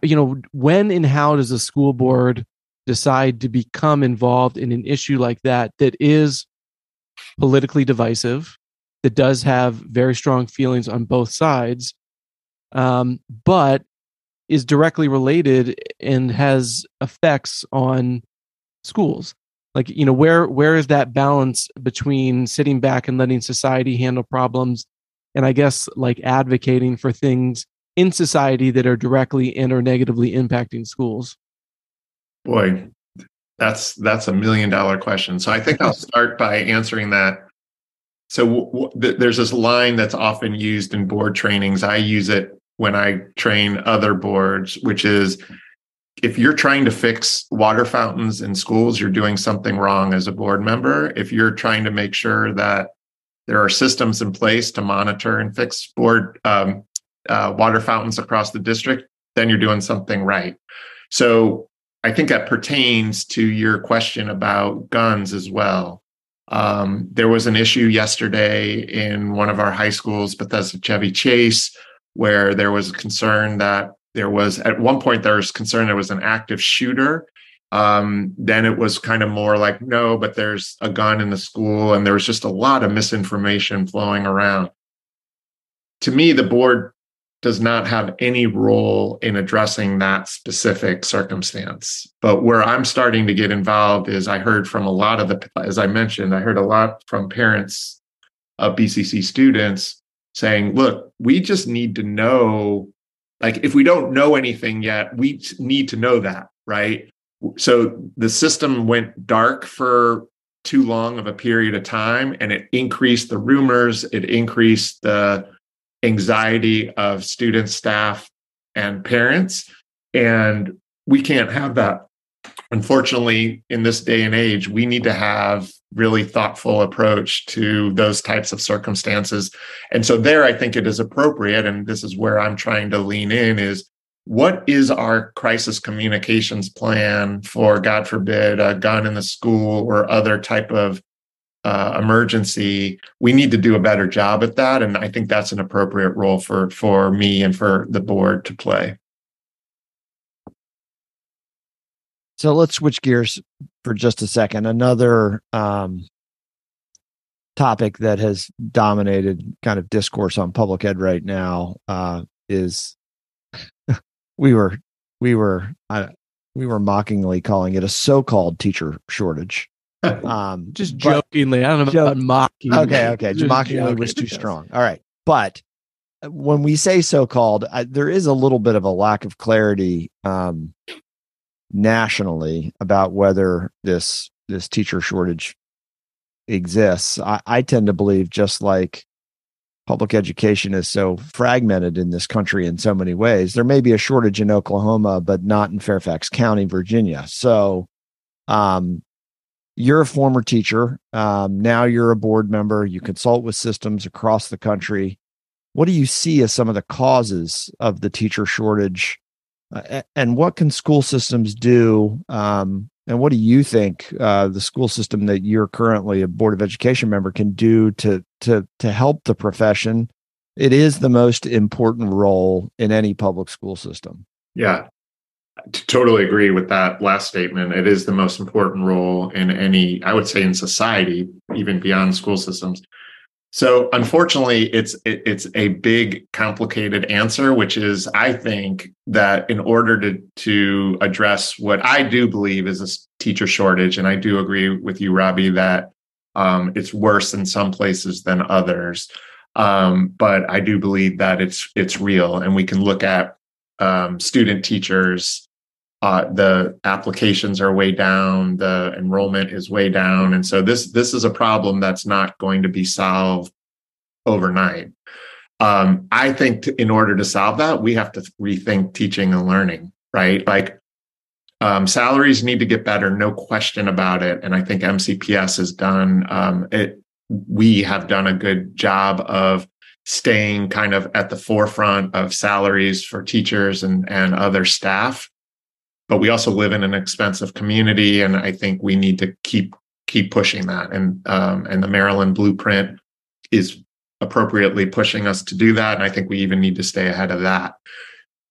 you know when and how does a school board decide to become involved in an issue like that that is politically divisive that does have very strong feelings on both sides, um, but is directly related and has effects on schools. Like you know where where is that balance between sitting back and letting society handle problems and i guess like advocating for things in society that are directly and or negatively impacting schools? Boy that's that's a million dollar question. So i think i'll start by answering that so w- w- there's this line that's often used in board trainings i use it when i train other boards which is if you're trying to fix water fountains in schools, you're doing something wrong as a board member. If you're trying to make sure that there are systems in place to monitor and fix board um, uh, water fountains across the district, then you're doing something right. So I think that pertains to your question about guns as well. Um, there was an issue yesterday in one of our high schools, Bethesda Chevy Chase, where there was a concern that there was at one point there was concern there was an active shooter. Um, then it was kind of more like no but there's a gun in the school and there was just a lot of misinformation flowing around. To me the board does not have any role in addressing that specific circumstance. But where i'm starting to get involved is i heard from a lot of the as i mentioned i heard a lot from parents of bcc students saying look we just need to know like if we don't know anything yet we need to know that right? So the system went dark for too long of a period of time and it increased the rumors it increased the anxiety of students staff and parents. And we can't have that. Unfortunately in this day and age we need to have really thoughtful approach to those types of circumstances. And so there i think it is appropriate and this is where i'm trying to lean in is what is our crisis communications plan for god forbid a gun in the school or other type of uh, emergency we need to do a better job at that and i think that's an appropriate role for for me and for the board to play So let's switch gears for just a second. Another um, topic that has dominated kind of discourse on public ed right now uh, is we were we were uh, we were mockingly calling it a so-called teacher shortage. Um, just jokingly, I don't know joke, about mocking. Okay, okay, mockingly was too strong. All right, but uh, when we say so-called, uh, there is a little bit of a lack of clarity um, nationally about whether this this teacher shortage exists. I, I tend to believe just like public education is so fragmented in this country in so many ways, there may be a shortage in Oklahoma, but not in Fairfax County, Virginia. So um, you're a former teacher. Um, now you're a board member. You consult with systems across the country. What do you see as some of the causes of the teacher shortage uh, and what can school systems do? Um, and what do you think uh, the school system that you're currently a board of education member can do to to to help the profession? It is the most important role in any public school system. Yeah, totally agree with that last statement. It is the most important role in any, I would say, in society, even beyond school systems. So unfortunately, it's it, it's a big, complicated answer, which is I think that in order to to address what I do believe is a teacher shortage, and I do agree with you, Robbie, that um, it's worse in some places than others. Um, but I do believe that it's it's real, and we can look at um, student teachers uh, the applications are way down, the enrollment is way down, and so this this is a problem that's not going to be solved overnight. Um, I think in order to solve that, we have to rethink teaching and learning, right? Like um, salaries need to get better, no question about it. And I think MCPS has done um, it. We have done a good job of staying kind of at the forefront of salaries for teachers and and other staff but we also live in an expensive community, and I think we need to keep keep pushing that. And um, and the Maryland Blueprint is appropriately pushing us to do that, and I think we even need to stay ahead of that.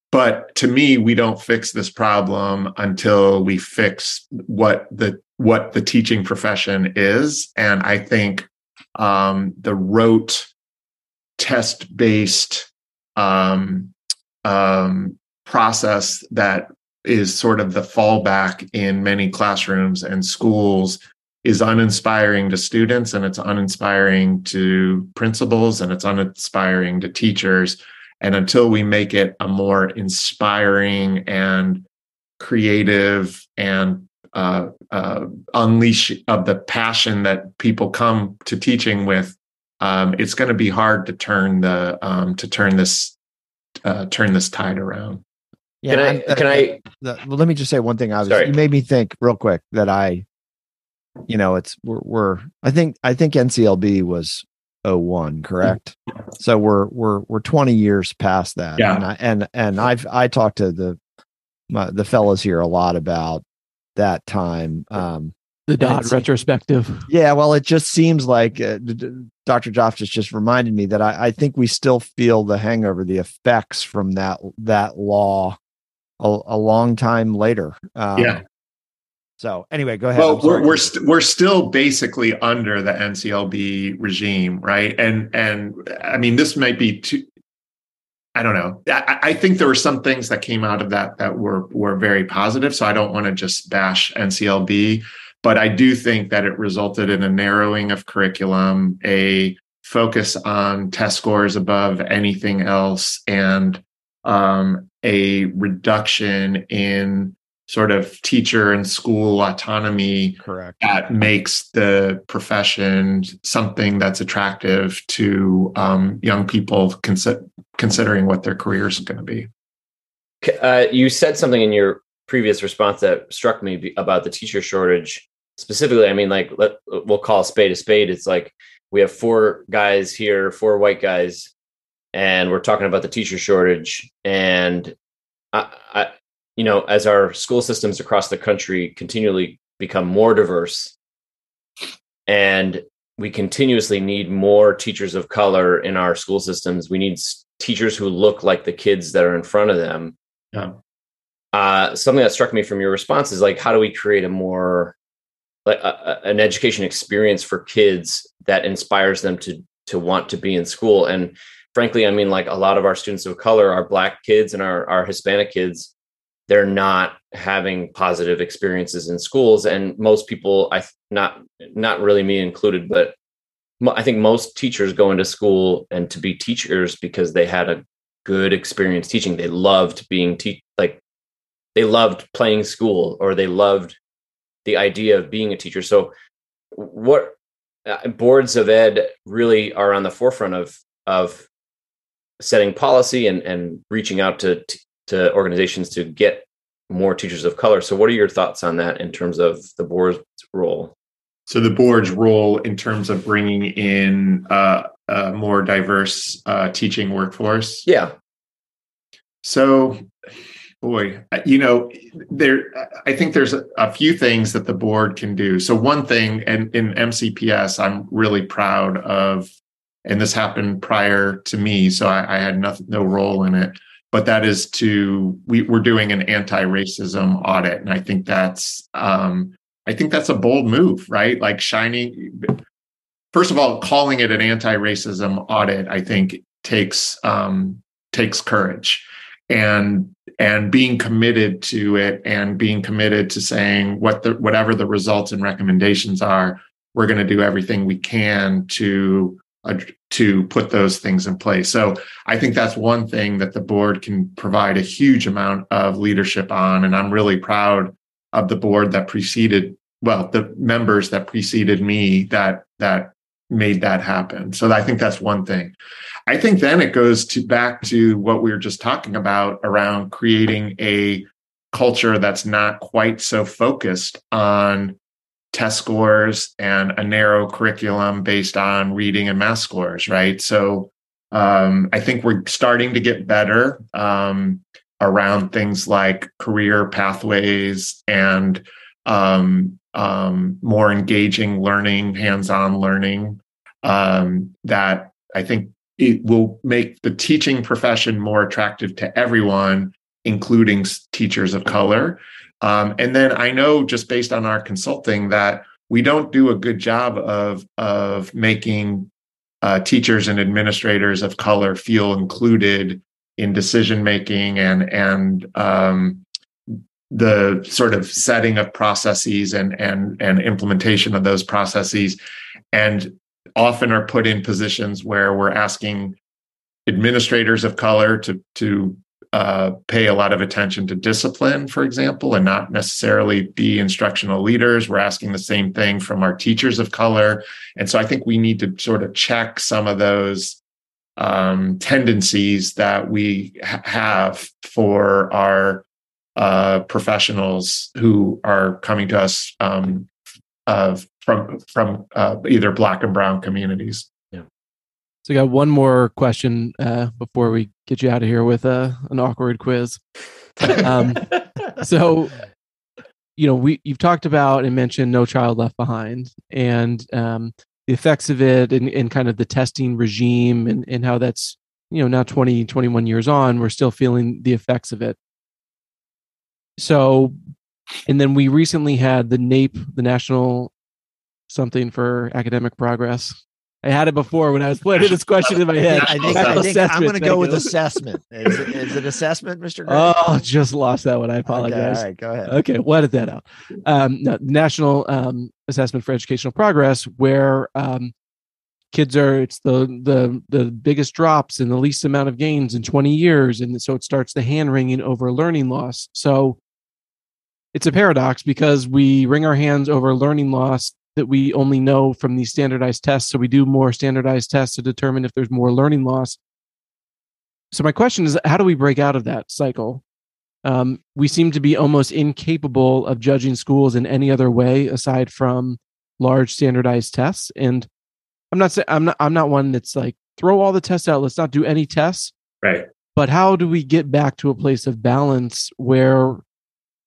But to me, we don't fix this problem until we fix what the what the teaching profession is, and I think um, the rote test based um, um, process that is sort of the fallback in many classrooms and schools is uninspiring to students and it's uninspiring to principals and it's uninspiring to teachers and until we make it a more inspiring and creative and uh, uh, unleash of the passion that people come to teaching with, um, it's going to be hard to turn the um, to turn this uh, turn this tide around. Yeah, can I? Can I? well, let me just say one thing. I was. You made me think real quick that I, you know, it's we're, we're I think I think NCLB was 01 correct so we're we're we're 20 years past that yeah and I, and, and i've i talked to the my, the fellows here a lot about that time um the dot retrospective yeah well it just seems like uh, dr Joftus just reminded me that I, I think we still feel the hangover the effects from that that law a, a long time later um, yeah so anyway, go ahead. Well, we're we're, we st- we're still basically under the NCLB regime, right? And and I mean, this might be too. I don't know. I, I think there were some things that came out of that that were were very positive. So I don't want to just bash NCLB, but I do think that it resulted in a narrowing of curriculum, a focus on test scores above anything else, and um, a reduction in sort of teacher and school autonomy correct. that makes the profession something that's attractive to um, young people consi- considering what their careers are going to be uh, you said something in your previous response that struck me about the teacher shortage. Specifically i mean like let, we'll call a spade a spade. It's like we have four guys here four white guys and we're talking about the teacher shortage and I, I, you know, as our school systems across the country continually become more diverse and we continuously need more teachers of color in our school systems, we need teachers who look like the kids that are in front of them. Yeah. Uh, something that struck me from your response is like, how do we create a more like a, an education experience for kids that inspires them to to want to be in school? And frankly, I mean, like a lot of our students of color, our black kids and our, our Hispanic kids, they're not having positive experiences in schools. And most people i not not really me included but i think most teachers go into school and to be teachers because they had a good experience teaching. They loved being te- like they loved playing school or they loved the idea of being a teacher. So what uh, boards of ed really are on the forefront of of setting policy and and reaching out to to organizations to get more teachers of color. So, what are your thoughts on that in terms of the board's role? So, the board's role in terms of bringing in uh, a more diverse uh, teaching workforce. Yeah. So, boy, you know, there. I think there's a, a few things that the board can do. So, one thing, and in MCPS, I'm really proud of, and this happened prior to me, so I, I had nothing, no role in it. But that is to we, we're doing an anti-racism audit and i think that's um, i think that's a bold move right? Like shining first of all calling it an anti-racism audit i think takes um, takes courage. And and being committed to it and being committed to saying what the whatever the results and recommendations are we're going to do everything we can to Uh, to put those things in place. So I think that's one thing that the board can provide a huge amount of leadership on. And I'm really proud of the board that preceded, well, the members that preceded me that that made that happen. So I think that's one thing. I think then it goes to back to what we were just talking about around creating a culture that's not quite so focused on test scores and a narrow curriculum based on reading and math scores, right? So um, I think we're starting to get better um, around things like career pathways and um, um more engaging learning, hands on learning um, that I think it will make the teaching profession more attractive to everyone, including teachers of color. Um, and then I know just based on our consulting that we don't do a good job of of making uh, teachers and administrators of color feel included in decision making and and um, the sort of setting of processes and and and implementation of those processes. And often are put in positions where we're asking administrators of color to to uh, pay a lot of attention to discipline, for example, and not necessarily be instructional leaders. We're asking the same thing from our teachers of color, and so I think we need to sort of check some of those um, tendencies that we ha- have for our uh, professionals who are coming to us um, uh, from from uh, either Black and Brown communities. So, I got one more question uh, before we get you out of here with uh, an awkward quiz. Um, so, you know, we you've talked about and mentioned No Child Left Behind and um, the effects of it and, and kind of the testing regime and, and how that's, you know, now 20, 21 years on, we're still feeling the effects of it. So, and then we recently had the NAEP, the National Something for Academic Progress. I had it before when I was playing this question in my head. I think, I think I'm going to go with assessment. Is it, is it assessment, Mr. Gray? Oh, just lost that one. I apologize. Okay, all right, go ahead. Okay, we'll edit that out. Um, no, National um, Assessment for Educational Progress, where um, kids are, it's the the the biggest drops and the least amount of gains in 20 years, and so it starts the hand wringing over learning loss. So it's a paradox because we wring our hands over learning loss that we only know from these standardized tests. So we do more standardized tests to determine if there's more learning loss. So my question is, how do we break out of that cycle? Um, we seem to be almost incapable of judging schools in any other way aside from large standardized tests. And I'm not saying I'm not I'm not one that's like throw all the tests out. Let's not do any tests. Right. But how do we get back to a place of balance where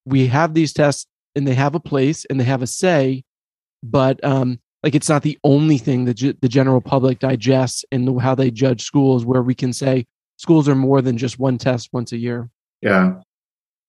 we have these tests and they have a place and they have a say, but um, like it's not the only thing that the general public digests in how they judge schools where we can say schools are more than just one test once a year. Yeah.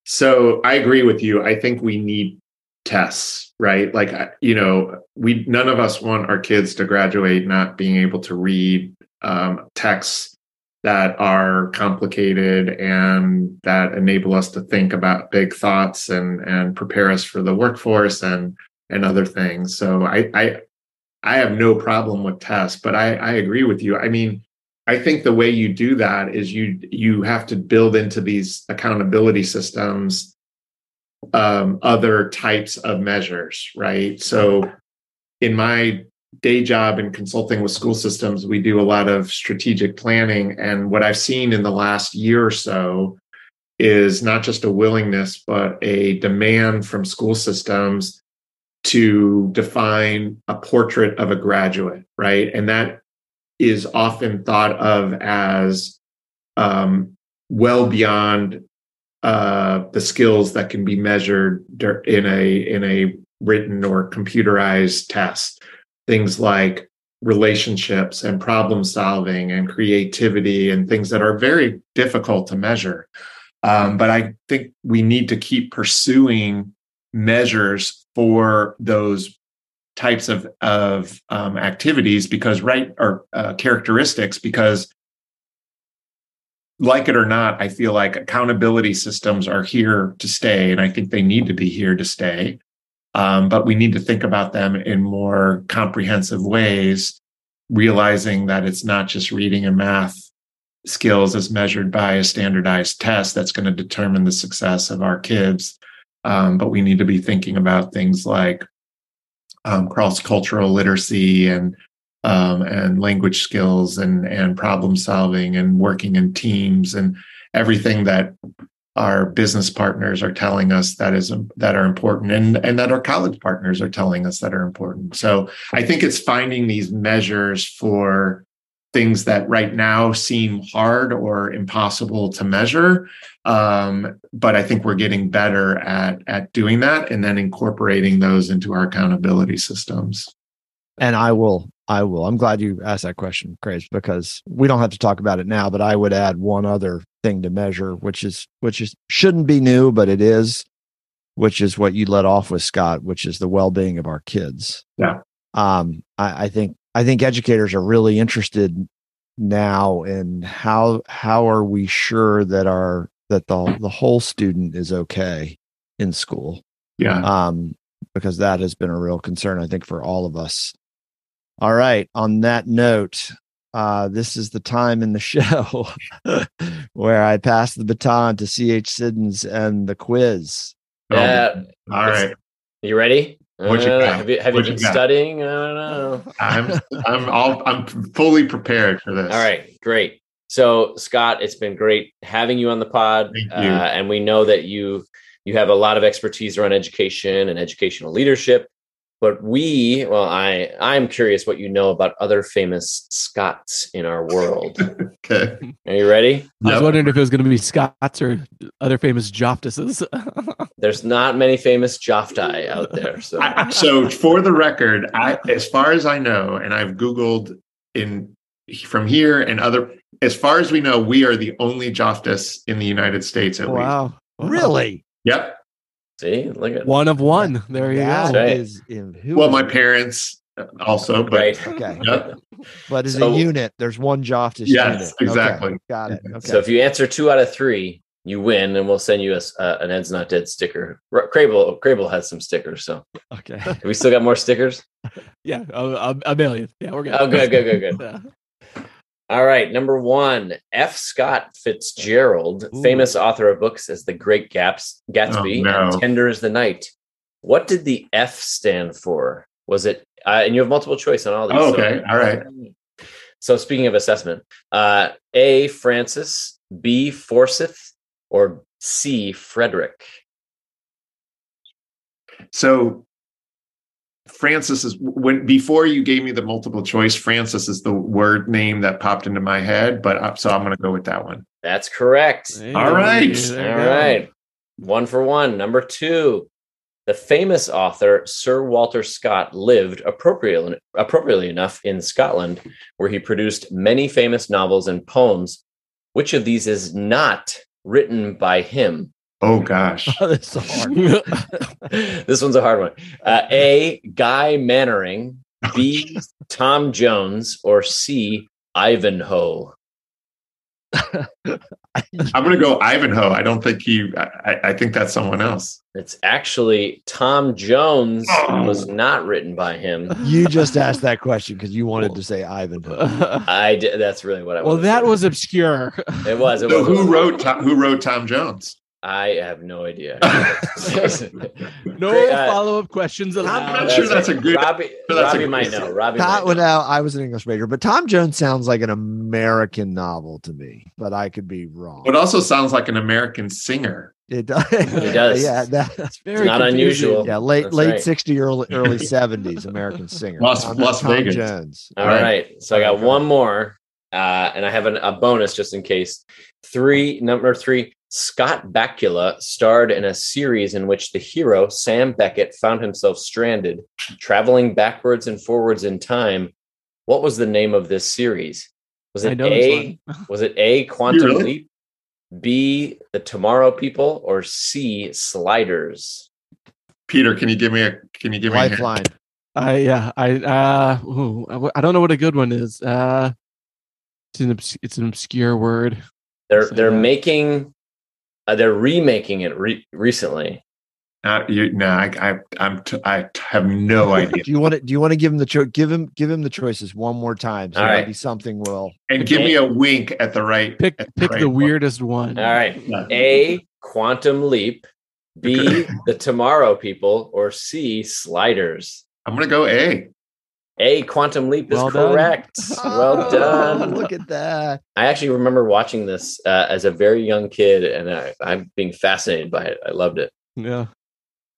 So i agree with you. I think we need tests right? Like you know we none of us want our kids to graduate not being able to read um, texts that are complicated and that enable us to think about big thoughts and and prepare us for the workforce and and other things. So I I I have no problem with tests, but I, I agree with you. I mean, I think the way you do that is you you have to build into these accountability systems um, other types of measures, right? So in my day job in consulting with school systems, we do a lot of strategic planning. And what I've seen in the last year or so is not just a willingness, but a demand from school systems to define a portrait of a graduate, right? And that is often thought of as um, well beyond uh, the skills that can be measured in a in a written or computerized test. Things like relationships and problem solving and creativity and things that are very difficult to measure. Um, but I think we need to keep pursuing measures for those types of of um, activities because right or uh, characteristics because like it or not i feel like accountability systems are here to stay and i think they need to be here to stay. Um, but we need to think about them in more comprehensive ways realizing that it's not just reading and math skills as measured by a standardized test that's going to determine the success of our kids um, but we need to be thinking about things like um, cross cultural literacy and um, and language skills and and problem solving and working in teams and everything that our business partners are telling us that is that are important and and that our college partners are telling us that are important. So i think it's finding these measures for things that right now seem hard or impossible to measure. Um, but I think we're getting better at at doing that and then incorporating those into our accountability systems. And I will, I will. I'm glad you asked that question, Chris, because we don't have to talk about it now. But I would add one other thing to measure, which is which is shouldn't be new, but it is, which is what you let off with Scott, which is the well being of our kids. Yeah. Um, I, I think I think educators are really interested now in how how are we sure that our that the the whole student is okay in school Yeah. um because that has been a real concern i think for all of us all right on that note uh this is the time in the show where i pass the baton to ch siddons and the quiz Yeah. all right. You ready? What you Uh, got? have you, have you What you been got? studying? I don't know. I'm I'm all I'm fully prepared for this. All right, great. So, Scott, it's been great having you on the pod, Thank uh, and we know that you you have a lot of expertise around education and educational leadership. But we, well, I I'm curious what you know about other famous Scots in our world. Okay. Are you ready? I was wondering if it was going to be Scots or other famous Joftuses. There's not many famous Joftai out there, so I- so for the record, I, as far as I know, and I've Googled in from here and other, as far as we know, we are the only Joftus in the United States at least. wow. really Yep. See, look at One of one. There you That go. right. is in who Well, is my it? parents also, but right. okay Yep. but as So- a unit there's one joftus Yes, unit Okay, exactly. got it okay So if you answer two out of three, you win, and we'll send you a, s- uh, an Ed's Not Dead sticker. R- Crable, Crable has some stickers, so okay have we still got more stickers? Yeah, a, a, a million. Yeah, we're good. Oh, good, good, good, good. All right, number one, F. Scott Fitzgerald, Ooh. famous author of books as The Great Gaps, Gatsby Oh, no. and Tender as the Night. What did the F stand for? Was it? Uh, and you have multiple choice on all these. Oh, so- okay. All right. So speaking of assessment, uh, A. Francis, B. Forsyth, or C. Frederick. So Francis is when before you gave me the multiple choice, Francis is the word name that popped into my head, but uh, so I'm going to go with that one. That's correct. Hey, All right. there All you go. right. One for one. Number two, the famous author Sir Walter Scott lived appropriately, appropriately enough in Scotland, where he produced many famous novels and poems. Which of these is not written by him? Oh gosh. this is hard this one's a hard one. Uh, a. Guy Mannering. B. Tom Jones. Or C. Ivanhoe. I'm going to go Ivanhoe. I don't think he. I, I think that's someone else. It's actually Tom Jones Oh. was not written by him. you just asked that question because you wanted to say ivanhoe I did. That's really what I. well, wanted to that say. was obscure. It was. It So was. who wrote Tom, who wrote Tom Jones? I have no idea. no uh, follow up questions allowed. I'm not sure that's a good- Robbie. sure that's a Robbie good- might know. Robbie might Tom, know. well, now I was an English major, but Tom Jones sounds like an American novel to me, but I could be wrong. It also sounds like an American singer. It does. It does. yeah, that, that's Very not confusing. unusual. yeah. Late That's late right. sixty, early early seventies American singer. Las- Tom- Las Tom Vegas. Jones. All right. Right. So I got one more, uh, and I have an, a bonus just in case. Three, number three, Scott Bakula starred in a series in which the hero, Sam Beckett, found himself stranded, traveling backwards and forwards in time. What was the name of this series? Was it A? Was it A, Quantum really? Leap, B, The Tomorrow People, or C, Sliders? Peter, can you give me a can you give me a hint? Lifeline. I yeah I uh ooh, I- I don't know what a good one is. Uh, it's an obs- it's an obscure word. They're Say they're that. making, uh, they're remaking it re- recently. Uh, you, no, I, I, I'm, t- I have no idea. Do you want to? Do you want to give him the cho- give him give him the choices one more time? So All right. maybe something will. And give me a wink at the right. Pick the pick right the weirdest one. All right. A, Quantum Leap, B, The Tomorrow People, or C, Sliders. I'm gonna go A. A, Quantum Leap is Well done. correct. Well Oh, done. Look at that. I actually remember watching this uh, as a very young kid, and I, I'm being fascinated by it. I loved it. Yeah.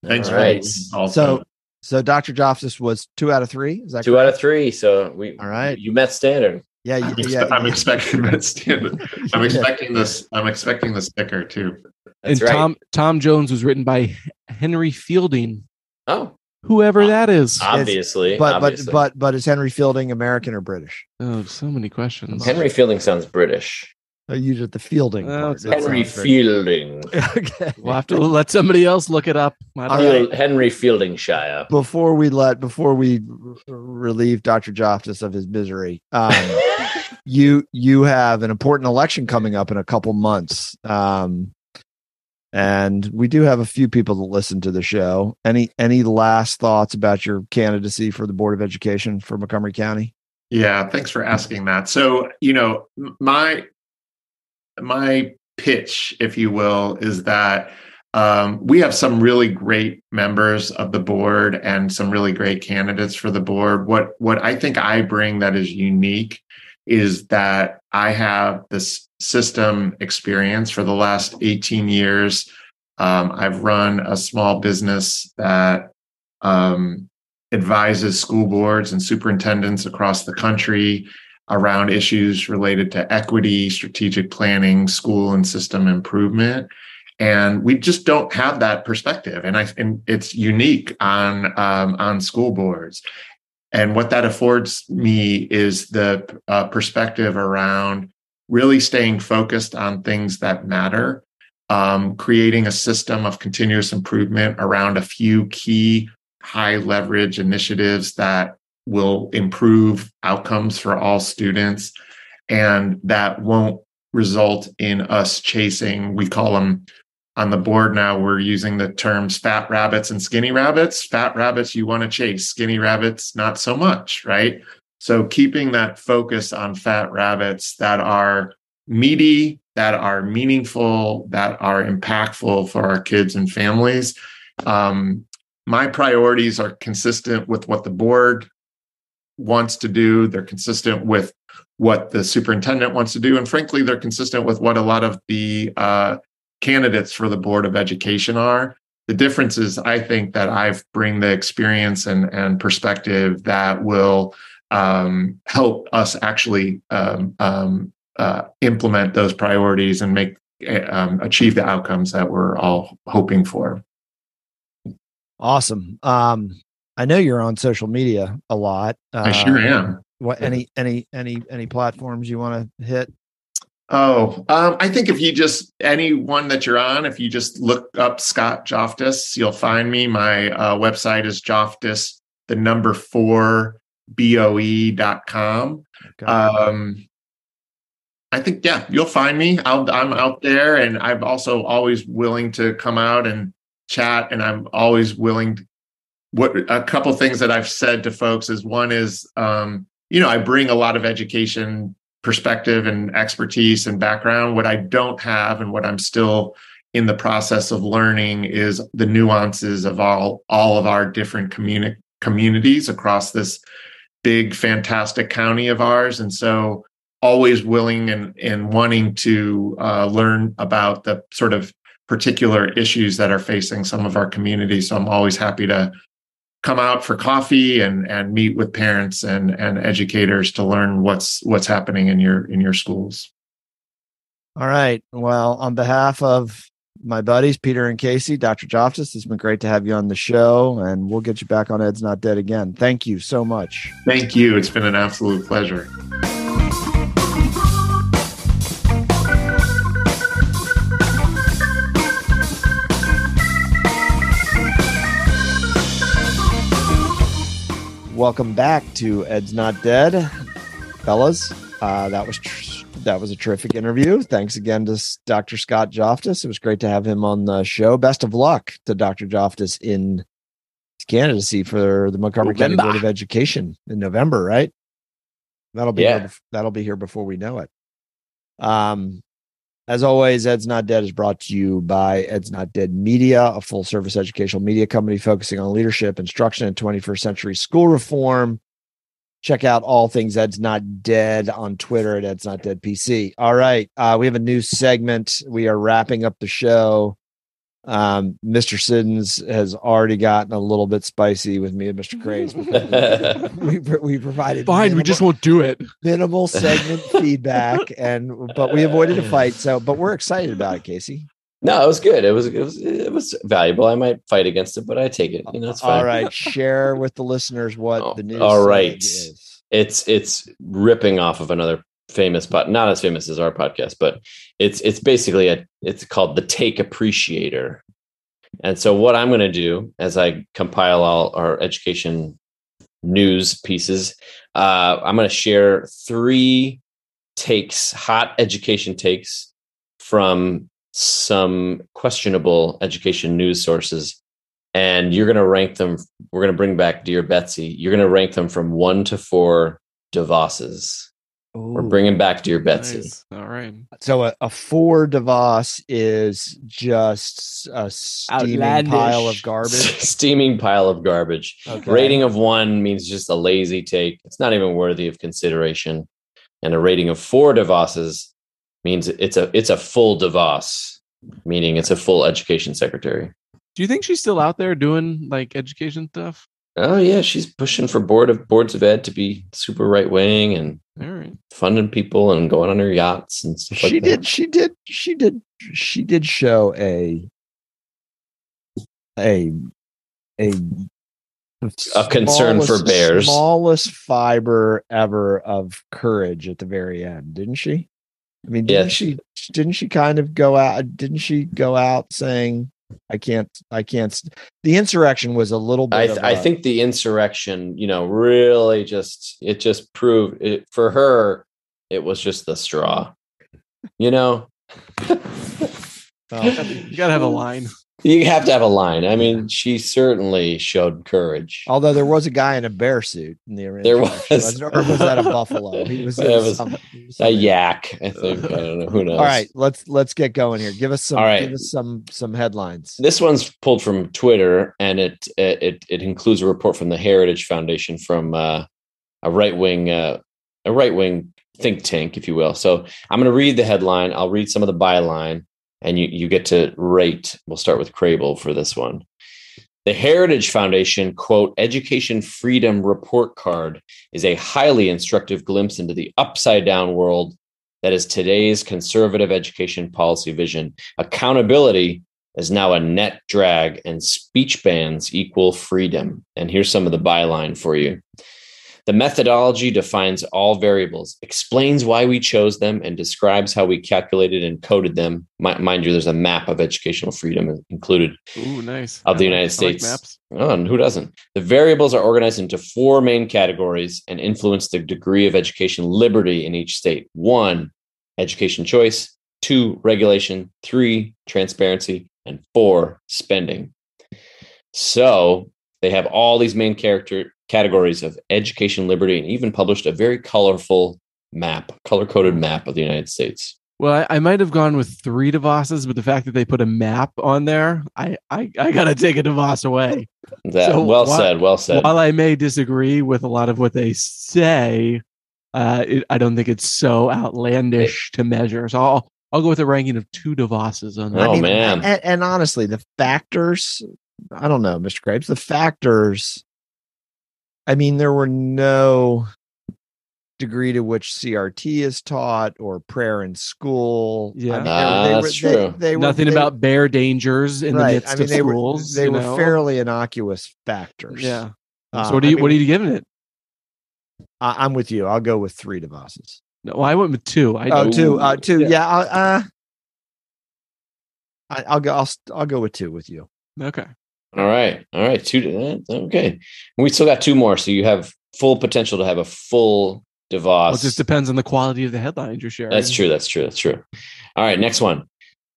Thanks All for right. the also. So so Dr. Joftus was two out of three. Is that Two out of three. So we, All right. you met standard. Yeah, I'm, expe- yeah. I'm expecting that standard. I'm Yeah. expecting this. I'm expecting the sticker too. That's and right. Tom Tom Jones was written by Henry Fielding, oh, whoever that is. obviously. But obviously. but but but is Henry Fielding American or British? Oh, so many questions. Henry Fielding sounds British. Uh, You did the Fielding. Part. it's Henry Fielding. okay. We'll have to let somebody else look it up. I don't All know. right. Henry Fielding Shire. Before we let before we relieve Dr. Joftus of his misery, um, you you have an important election coming up in a couple months. Um, and we do have a few people that listen to the show. Any any last thoughts about your candidacy for the Board of Education for Montgomery County? Yeah, thanks for asking that. So, you know, my my pitch, if you will, is that um, we have some really great members of the board and some really great candidates for the board. What what I think I bring that is unique is that I have this system experience for the last 18 years. Um, I've run a small business that um, advises school boards and superintendents across the country around issues related to equity, strategic planning, school and system improvement. And we just don't have that perspective, and I and it's unique on um, on school boards. And what that affords me is the uh, perspective around really staying focused on things that matter, um, creating a system of continuous improvement around a few key high leverage initiatives that will improve outcomes for all students and that won't result in us chasing we call them on the board now we're using the terms fat rabbits and skinny rabbits fat rabbits you want to chase skinny rabbits not so much right so keeping that focus on fat rabbits that are meaty that are meaningful that are impactful for our kids and families um, my priorities are consistent with what the board wants to do. They're consistent with what the superintendent wants to do. And frankly, they're consistent with what a lot of the uh, candidates for the Board of Education are. The difference is, I think, that I bring the experience and, and perspective that will um, help us actually um, um, uh, implement those priorities and make um, achieve the outcomes that we're all hoping for. Awesome. Um, I know you're on social media a lot. Uh, I sure am. What any any any any platforms you want to hit? Oh, um, I think if you just any one that you're on, if you just look up Scott Joftus, you'll find me. My uh, website is Joftus, the number four boe.com. Okay. Um, I think yeah, you'll find me. i I'm out there, and I'm also always willing to come out and chat, and I'm always willing to what a couple things that I've said to folks is one is um, you know I bring a lot of education perspective and expertise and background. What I don't have and what I'm still in the process of learning is the nuances of all all of our different communi- communities across this big fantastic county of ours and so always willing and, and wanting to uh, learn about the sort of particular issues that are facing some of our communities so i'm always happy to come out for coffee and and meet with parents and and educators to learn what's what's happening in your in your schools. All right. Well on behalf of my buddies peter and casey dr joftus it's been great to have you on the show and we'll get you back on ed's not dead again. Thank you so much. Thank you. It's been an absolute pleasure welcome back to Ed's Not Dead, fellas. Uh, that was tr- that was a terrific interview. Thanks again to Dr. Scott Joftus. It was great to have him on the show. Best of luck to Dr. Joftus in his candidacy for the Montgomery November. County Board of Education in November, right? That'll be yeah. here, that'll be here before we know it. Um, as always, Ed's Not Dead is brought to you by Ed's Not Dead Media, a full service educational media company focusing on leadership, instruction, and 21st century school reform. Check out all things Ed's Not Dead on Twitter at Ed's Not Dead PC. All right. Uh, we have a new segment. We are wrapping up the show. Um, Mr. Siddons has already gotten a little bit spicy with me and Mr. Craze. we, we, we provided fine. Minimal, we just won't do it. Minimal segment feedback, and but we avoided a fight. So, but we're excited about it, Casey. No, it was good. It was it was it was valuable. I might fight against it, but I take it. You know, it's fine. All right, share with the listeners what oh, the news. All right, is. it's it's ripping off of another famous but not as famous as our podcast but it's it's basically a it's called the take appreciator and so what i'm going to do as i compile all our education news pieces uh, i'm going to share three takes, hot education takes from some questionable education news sources. And you're going to rank them. We're going to bring back Dear Betsy. You're going to rank them from one to four DeVosses. We're Ooh. bringing back Dear Betsy. Nice. All right. So a, a four DeVos is just a steaming Outlandish. pile of garbage. Steaming pile of garbage. Okay. Rating of one means just a lazy take. It's not even worthy of consideration. And a rating of four DeVosses means it's a it's a full DeVos, meaning it's a full education secretary. Do you think she's still out there doing like education stuff? Oh yeah, she's pushing for board of boards of ed to be super right wing and All right. funding people and going on her yachts and stuff like she that. did she did she did she did show a a a A concern for smallest- bears. smallest fiber ever of courage at the very end didn't she i mean didn't Yes. she didn't she kind of go out didn't she go out saying i can't i can't the insurrection was a little bit I, of th- I a- think the insurrection, you know, really just it just proved it for her. It was just the straw, you know. oh, You gotta have a line. You have to have a line. I mean, she certainly showed courage. although there was a guy in a bear suit in the There was. or was that a buffalo he was, was some- A yak, I think. I don't know. Who knows? All right, let's let's get going here. Give us some All right. give us some some headlines. This one's pulled from Twitter, and it it it includes a report from the Heritage Foundation from uh, a right wing uh, a right wing think tank, if you will. So I'm going to read the headline. I'll read some of the byline, and you you get to rate. We'll start with Crable for this one. The Heritage Foundation, quote, Education Freedom Report Card is a highly instructive glimpse into the upside down world that is today's conservative education policy vision. Accountability is now a net drag, and speech bans equal freedom. And here's some of the byline for you. The methodology defines all variables, explains why we chose them, and describes how we calculated and coded them. Mi- Mind you, there's a map of educational freedom included Ooh, nice. Of the I like- United like States. maps. Oh, and who doesn't? The variables are organized into four main categories and influence the degree of education liberty in each state. One, education choice. Two, regulation. Three, transparency. And four, spending. So they have all these main character categories of education liberty and even published a very colorful map, color coded map of the United States. Well, I, I might have gone with three DeVosses, but the fact that they put a map on there, I I, I gotta take a DeVos away. That So well why- said, well said. While I may disagree with a lot of what they say, uh, it, I don't think it's so outlandish to measure. So I'll I'll go with a ranking of two DeVosses on that. Oh, man. And, and honestly, the factors, I don't know, Mr. Crapes, the factors, I mean, there were no degree to which CRT is taught or prayer in school. I Yeah. mean, they- Ah, they that's they- true. they were- Nothing they- about bear dangers in right. the midst I mean, of they schools. were, they were know? fairly innocuous factors. Yeah. Uh, so what do you I what are you giving it? I, I'm with you. I'll go with three DeVosses. No, well, I went with two. I Oh, two, uh, Ooh. two. Yeah. Yeah. I'll, uh, I, I'll go. I'll, I'll go with two with you. okay. All right. All right. Two. uh, Okay. We still got two more. So you have full potential to have a full DeVos. Well, it just depends on the quality of the headlines you're sharing. That's true. That's true. That's true. All right. Next one.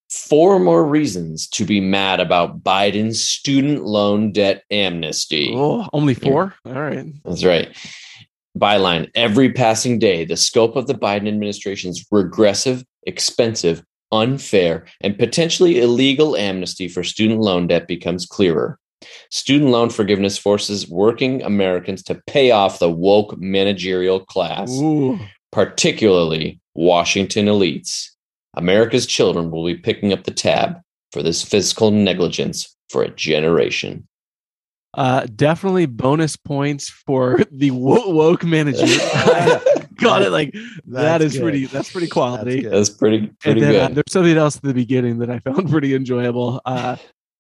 Four more reasons to be mad about Biden's student loan debt amnesty. Oh, only four. All right. That's right. Byline Every passing day, the scope of the Biden administration's regressive, expensive, unfair, and potentially illegal amnesty for student loan debt becomes clearer. Student loan forgiveness forces working Americans to pay off the woke managerial class, Ooh. particularly Washington elites. America's children will be picking up the tab for this fiscal negligence for a generation. Uh, definitely bonus points for the woke manager. Got it. Like That's good. pretty. That's pretty quality. good. That's pretty pretty and then, uh, good. there's something else at the beginning that I found pretty enjoyable. Uh,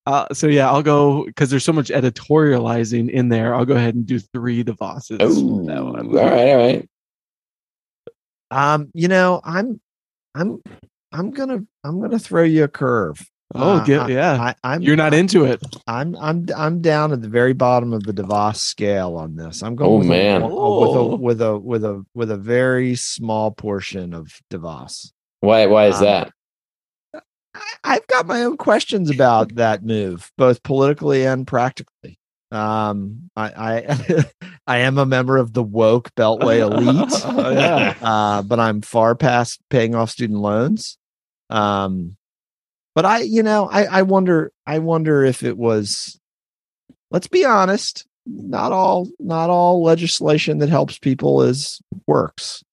uh, so yeah, I'll go because there's so much editorializing in there. I'll go ahead and do three DeVosses. Oh, that one. all right, all right. Um, you know, I'm, I'm, I'm gonna, I'm gonna throw you a curve. Oh, Uh, get, I- yeah. I, I'm You're not into it. I'm I'm I'm down at the very bottom of the DeVos scale on this. I'm going Oh, with a- man. with Oh. a with a with a with a very small portion of DeVos. Why? Why is Um, that? I, I've got my own questions about that move, both politically and practically. Um, I I, I am a member of the woke Beltway elite, yeah. uh, but I'm far past paying off student loans. Um, but I, you know, I I wonder I wonder if it was. Let's be honest. Not all not all legislation that helps people is works,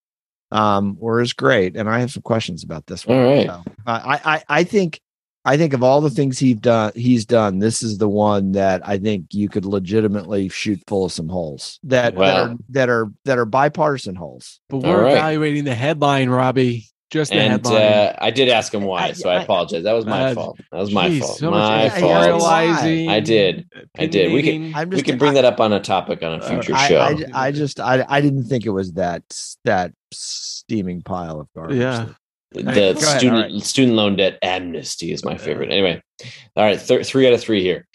um, or is great. And I have some questions about this one. All right. So, I, I I think I think of all the things he's done he's done, this is the one that I think you could legitimately shoot full of some holes that that, are, that are that are bipartisan holes. But we're right. evaluating the headline, Robbie. Just the And headline. uh, I did ask him why, so I I- apologize. That was my Uh, fault. That was my Jeez, fault. so my fault. editorializing, I did. I did. We could- opinionating. I'm We can bring that up on a topic on a Uh, future I, show. I, I just I I didn't think it was that that steaming pile of garbage. Yeah. the Go ahead, student all student loan debt amnesty is my favorite. Anyway, all right, th- three out of three here.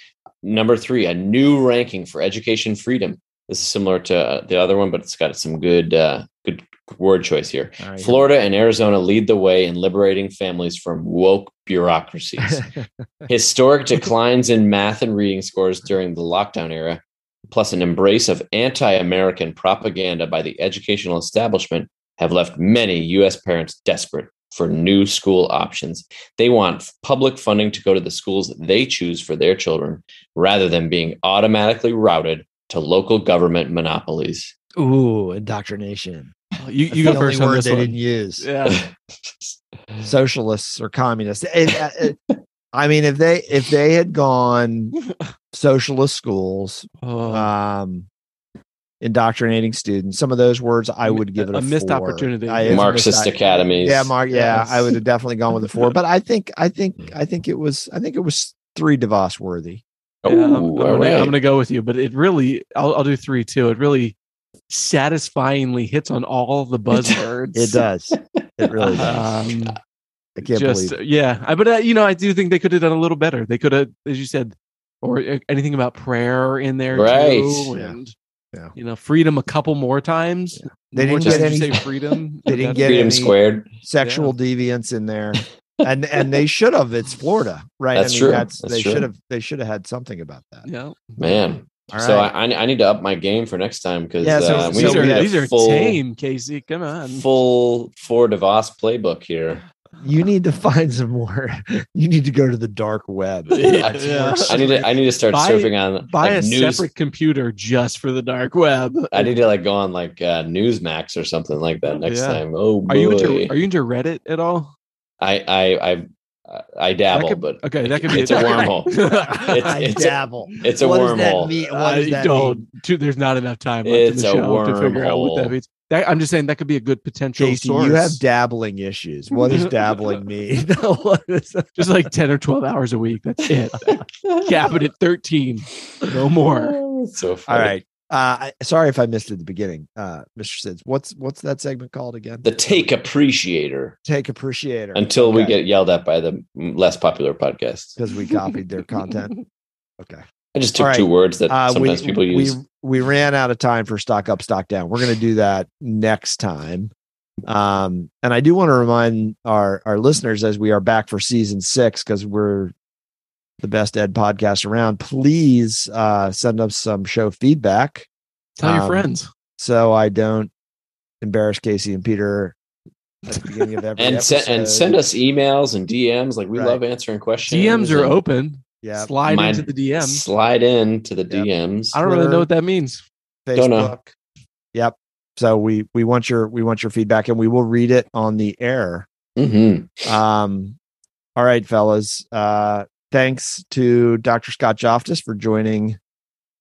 Number three, a new ranking for education freedom. This is similar to uh, the other one, but it's got some good uh, good word choice here. Right. Florida and Arizona lead the way in liberating families from woke bureaucracies. Historic declines in math and reading scores during the lockdown era, plus an embrace of anti American propaganda by the educational establishment, have left many U.S. parents desperate for new school options. They want public funding to go to the schools they choose for their children rather than being automatically routed to local government monopolies. Ooh, indoctrination. you That's you go the only first on word this they one. didn't use. Yeah. Socialists or communists. And, uh, uh, I mean, if they if they had gone socialist schools, Oh, um, indoctrinating students, some of those words I would give it a, A missed four. opportunity. I- Marxist missed- academies. Yeah, Mark. Yeah, Yes. I would have definitely gone with a four. But I think I think I think it was I think it was three DeVos worthy. yeah, I'm, I'm gonna, all right. I'm gonna go with you, but it really, I'll, I'll do three too. It really satisfyingly hits on all the buzzwords. It does. It really does. Um, I can't just believe. It. yeah, I, but uh, you know, I do think they could have done a little better. They could have, as you said, or uh, anything about prayer in there, Right. Too, Yeah. and Yeah. you know, freedom a couple more times. They didn't get any- say freedom. they didn't get Freedom any- squared. Sexual deviance in there, and and they should have. It's Florida, right? That's I mean, true. That's, That's they should have. They should have had something about that. Yeah, Man. All So right. I, I need to up my game for next time because Yeah, so- uh, we these so are need a these are full, tame, Casey. Come on. full for DeVos playbook here. you need to find some more. You need to go to the dark web. Yeah. I need to I need to start Buy- surfing on Buy like a news. separate computer just for the dark web. I need to like go on like uh, Newsmax or something like that next Yeah. time. Oh boy. Are you into Are you into Reddit at all? I I I I dabble, could- but okay, that could be it's a wormhole. It's- I it's a- dabble. it's a What does that wormhole. mean? What I does that don't. mean? Dude, there's not enough time left It's in a the show to figure out what that wormhole. means. That, I'm just saying that could be a good potential Casey, source. you have dabbling issues. What does dabbling mean? Just like 10 or 12 hours a week. That's it. Cap it at 13. No more. Oh, it's so All funny. right. Uh, sorry if I missed it at the beginning, uh, Mr. Sids. What's what's that segment called again? The take appreciator Take appreciator until we get yelled at by the less popular podcasts. because we copied their content. Okay. I just took All right. two words that Uh, we, sometimes people use. we we ran out of time for stock up, stock down. We're going to do that next time. Um, and I do want to remind our our listeners as we are back for season six because we're the best ed podcast around. Please uh, send us some show feedback Tell your Um, friends. so I don't embarrass Casey and Peter at the beginning of every and episode. send and send us emails and DMs. Like we Right. love answering questions. DMs are and open. yeah, Slide Mine- into the DM. Slide in to the Yep. DMs. I don't really know what that means. Don't know. Facebook. Yep. So we we want your we want your feedback and we will read it on the air. hmm Um, all right, fellas. Uh, thanks to Dr. Scott Joftus for joining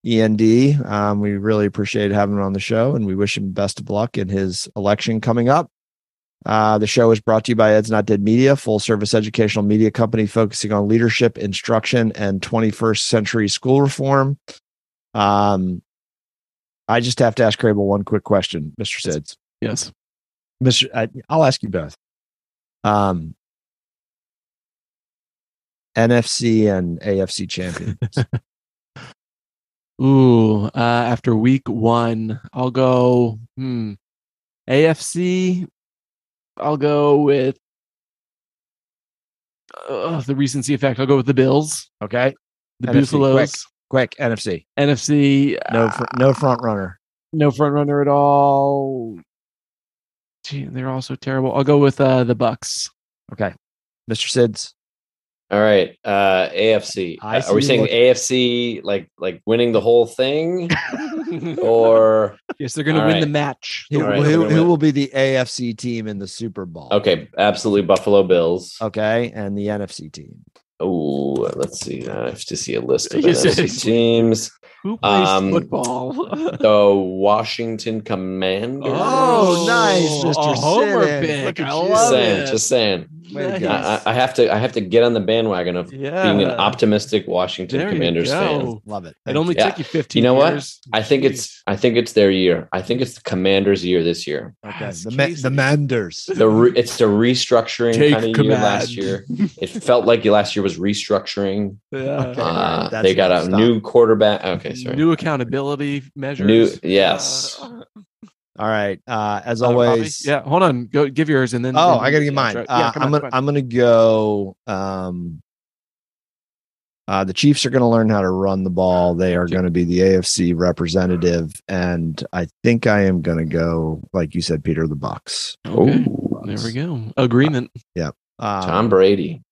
END. Um, we really appreciate having him on the show, and we wish him best of luck in his election coming up. Uh, the show is brought to you by Ed's Not Dead Media, full service educational media company focusing on leadership, instruction, and 21st century school reform. Um, I just have to ask Crable one quick question, Mr. Sids. Yes. Mr. I, I'll ask you both. Um, NFC and AFC champions. Ooh, uh, after week one, I'll go. Hmm, AFC. I'll go with uh, the recency effect. I'll go with the Bills, Okay. the NFC, Buffaloes. Quick, quick, NFC. NFC. No, uh, no front runner. no front runner at all. Gee, they're all so terrible. I'll go with uh, the Bucks. Okay. Mr. Sids. All right, uh, AFC. Uh, Are we saying what- AFC like like winning the whole thing, or yes, they're going to win right. the match. Who, All right, who- who will be the AFC team in the Super Bowl? okay, absolutely Buffalo Bills. Okay. And the NFC team. Oh, let's see. I have to see a list of You NFC teams. Who plays Um, football? The Washington Commanders. Oh, nice, a Mr. homer Siddon. pick. Look at I you. Just love saying. it. Just saying. Way to Nice. I, I- I have to. I have to get on the bandwagon of yeah. being an optimistic Washington There you Commanders fan. Love it. It only you. Yeah. took you 15 You know what? years. I think it's. I think it's their year. I think it's the Commanders' year this year. okay. The, ma- the Manders. The re- it's the restructuring Take kind of year last year. It felt like last year was restructuring. Yeah. Okay. Uh, that's they got a Stop. new quarterback. Okay, sorry. New accountability measures. New- yes. Uh, All right. Uh, as uh, Robbie? always. Yeah. Hold on. Go give yours and then. Oh, then I gotta get mine. try- Uh, yeah, come I'm on, gonna come. I'm gonna go. Um, uh, the Chiefs are going to learn how to run the ball. They are going to be the AFC representative, and I think I am going to go, like you said, Peter, the Bucks. Okay. Ooh, There we go. Agreement. Um, Tom Brady.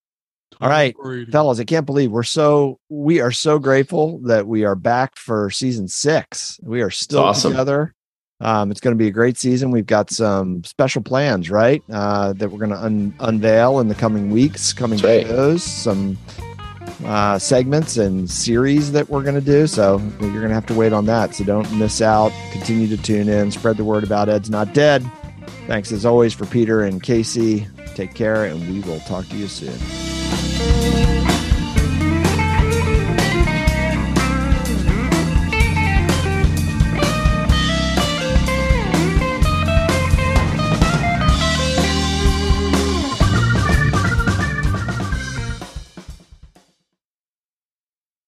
All right, fellas, I can't believe we're so we are so grateful that we are back for season six. We are still awesome. together. Um, it's going to be a great season. We've got some special plans, right? Uh, that we're going to un- unveil in the coming weeks, coming right. shows, some uh, segments and series that we're going to do. So you're going to have to wait on that. So don't miss out. Continue to tune in. Spread the word about Ed's Not Dead. Thanks as always for Peter and Casey. Take care, and we will talk to you soon.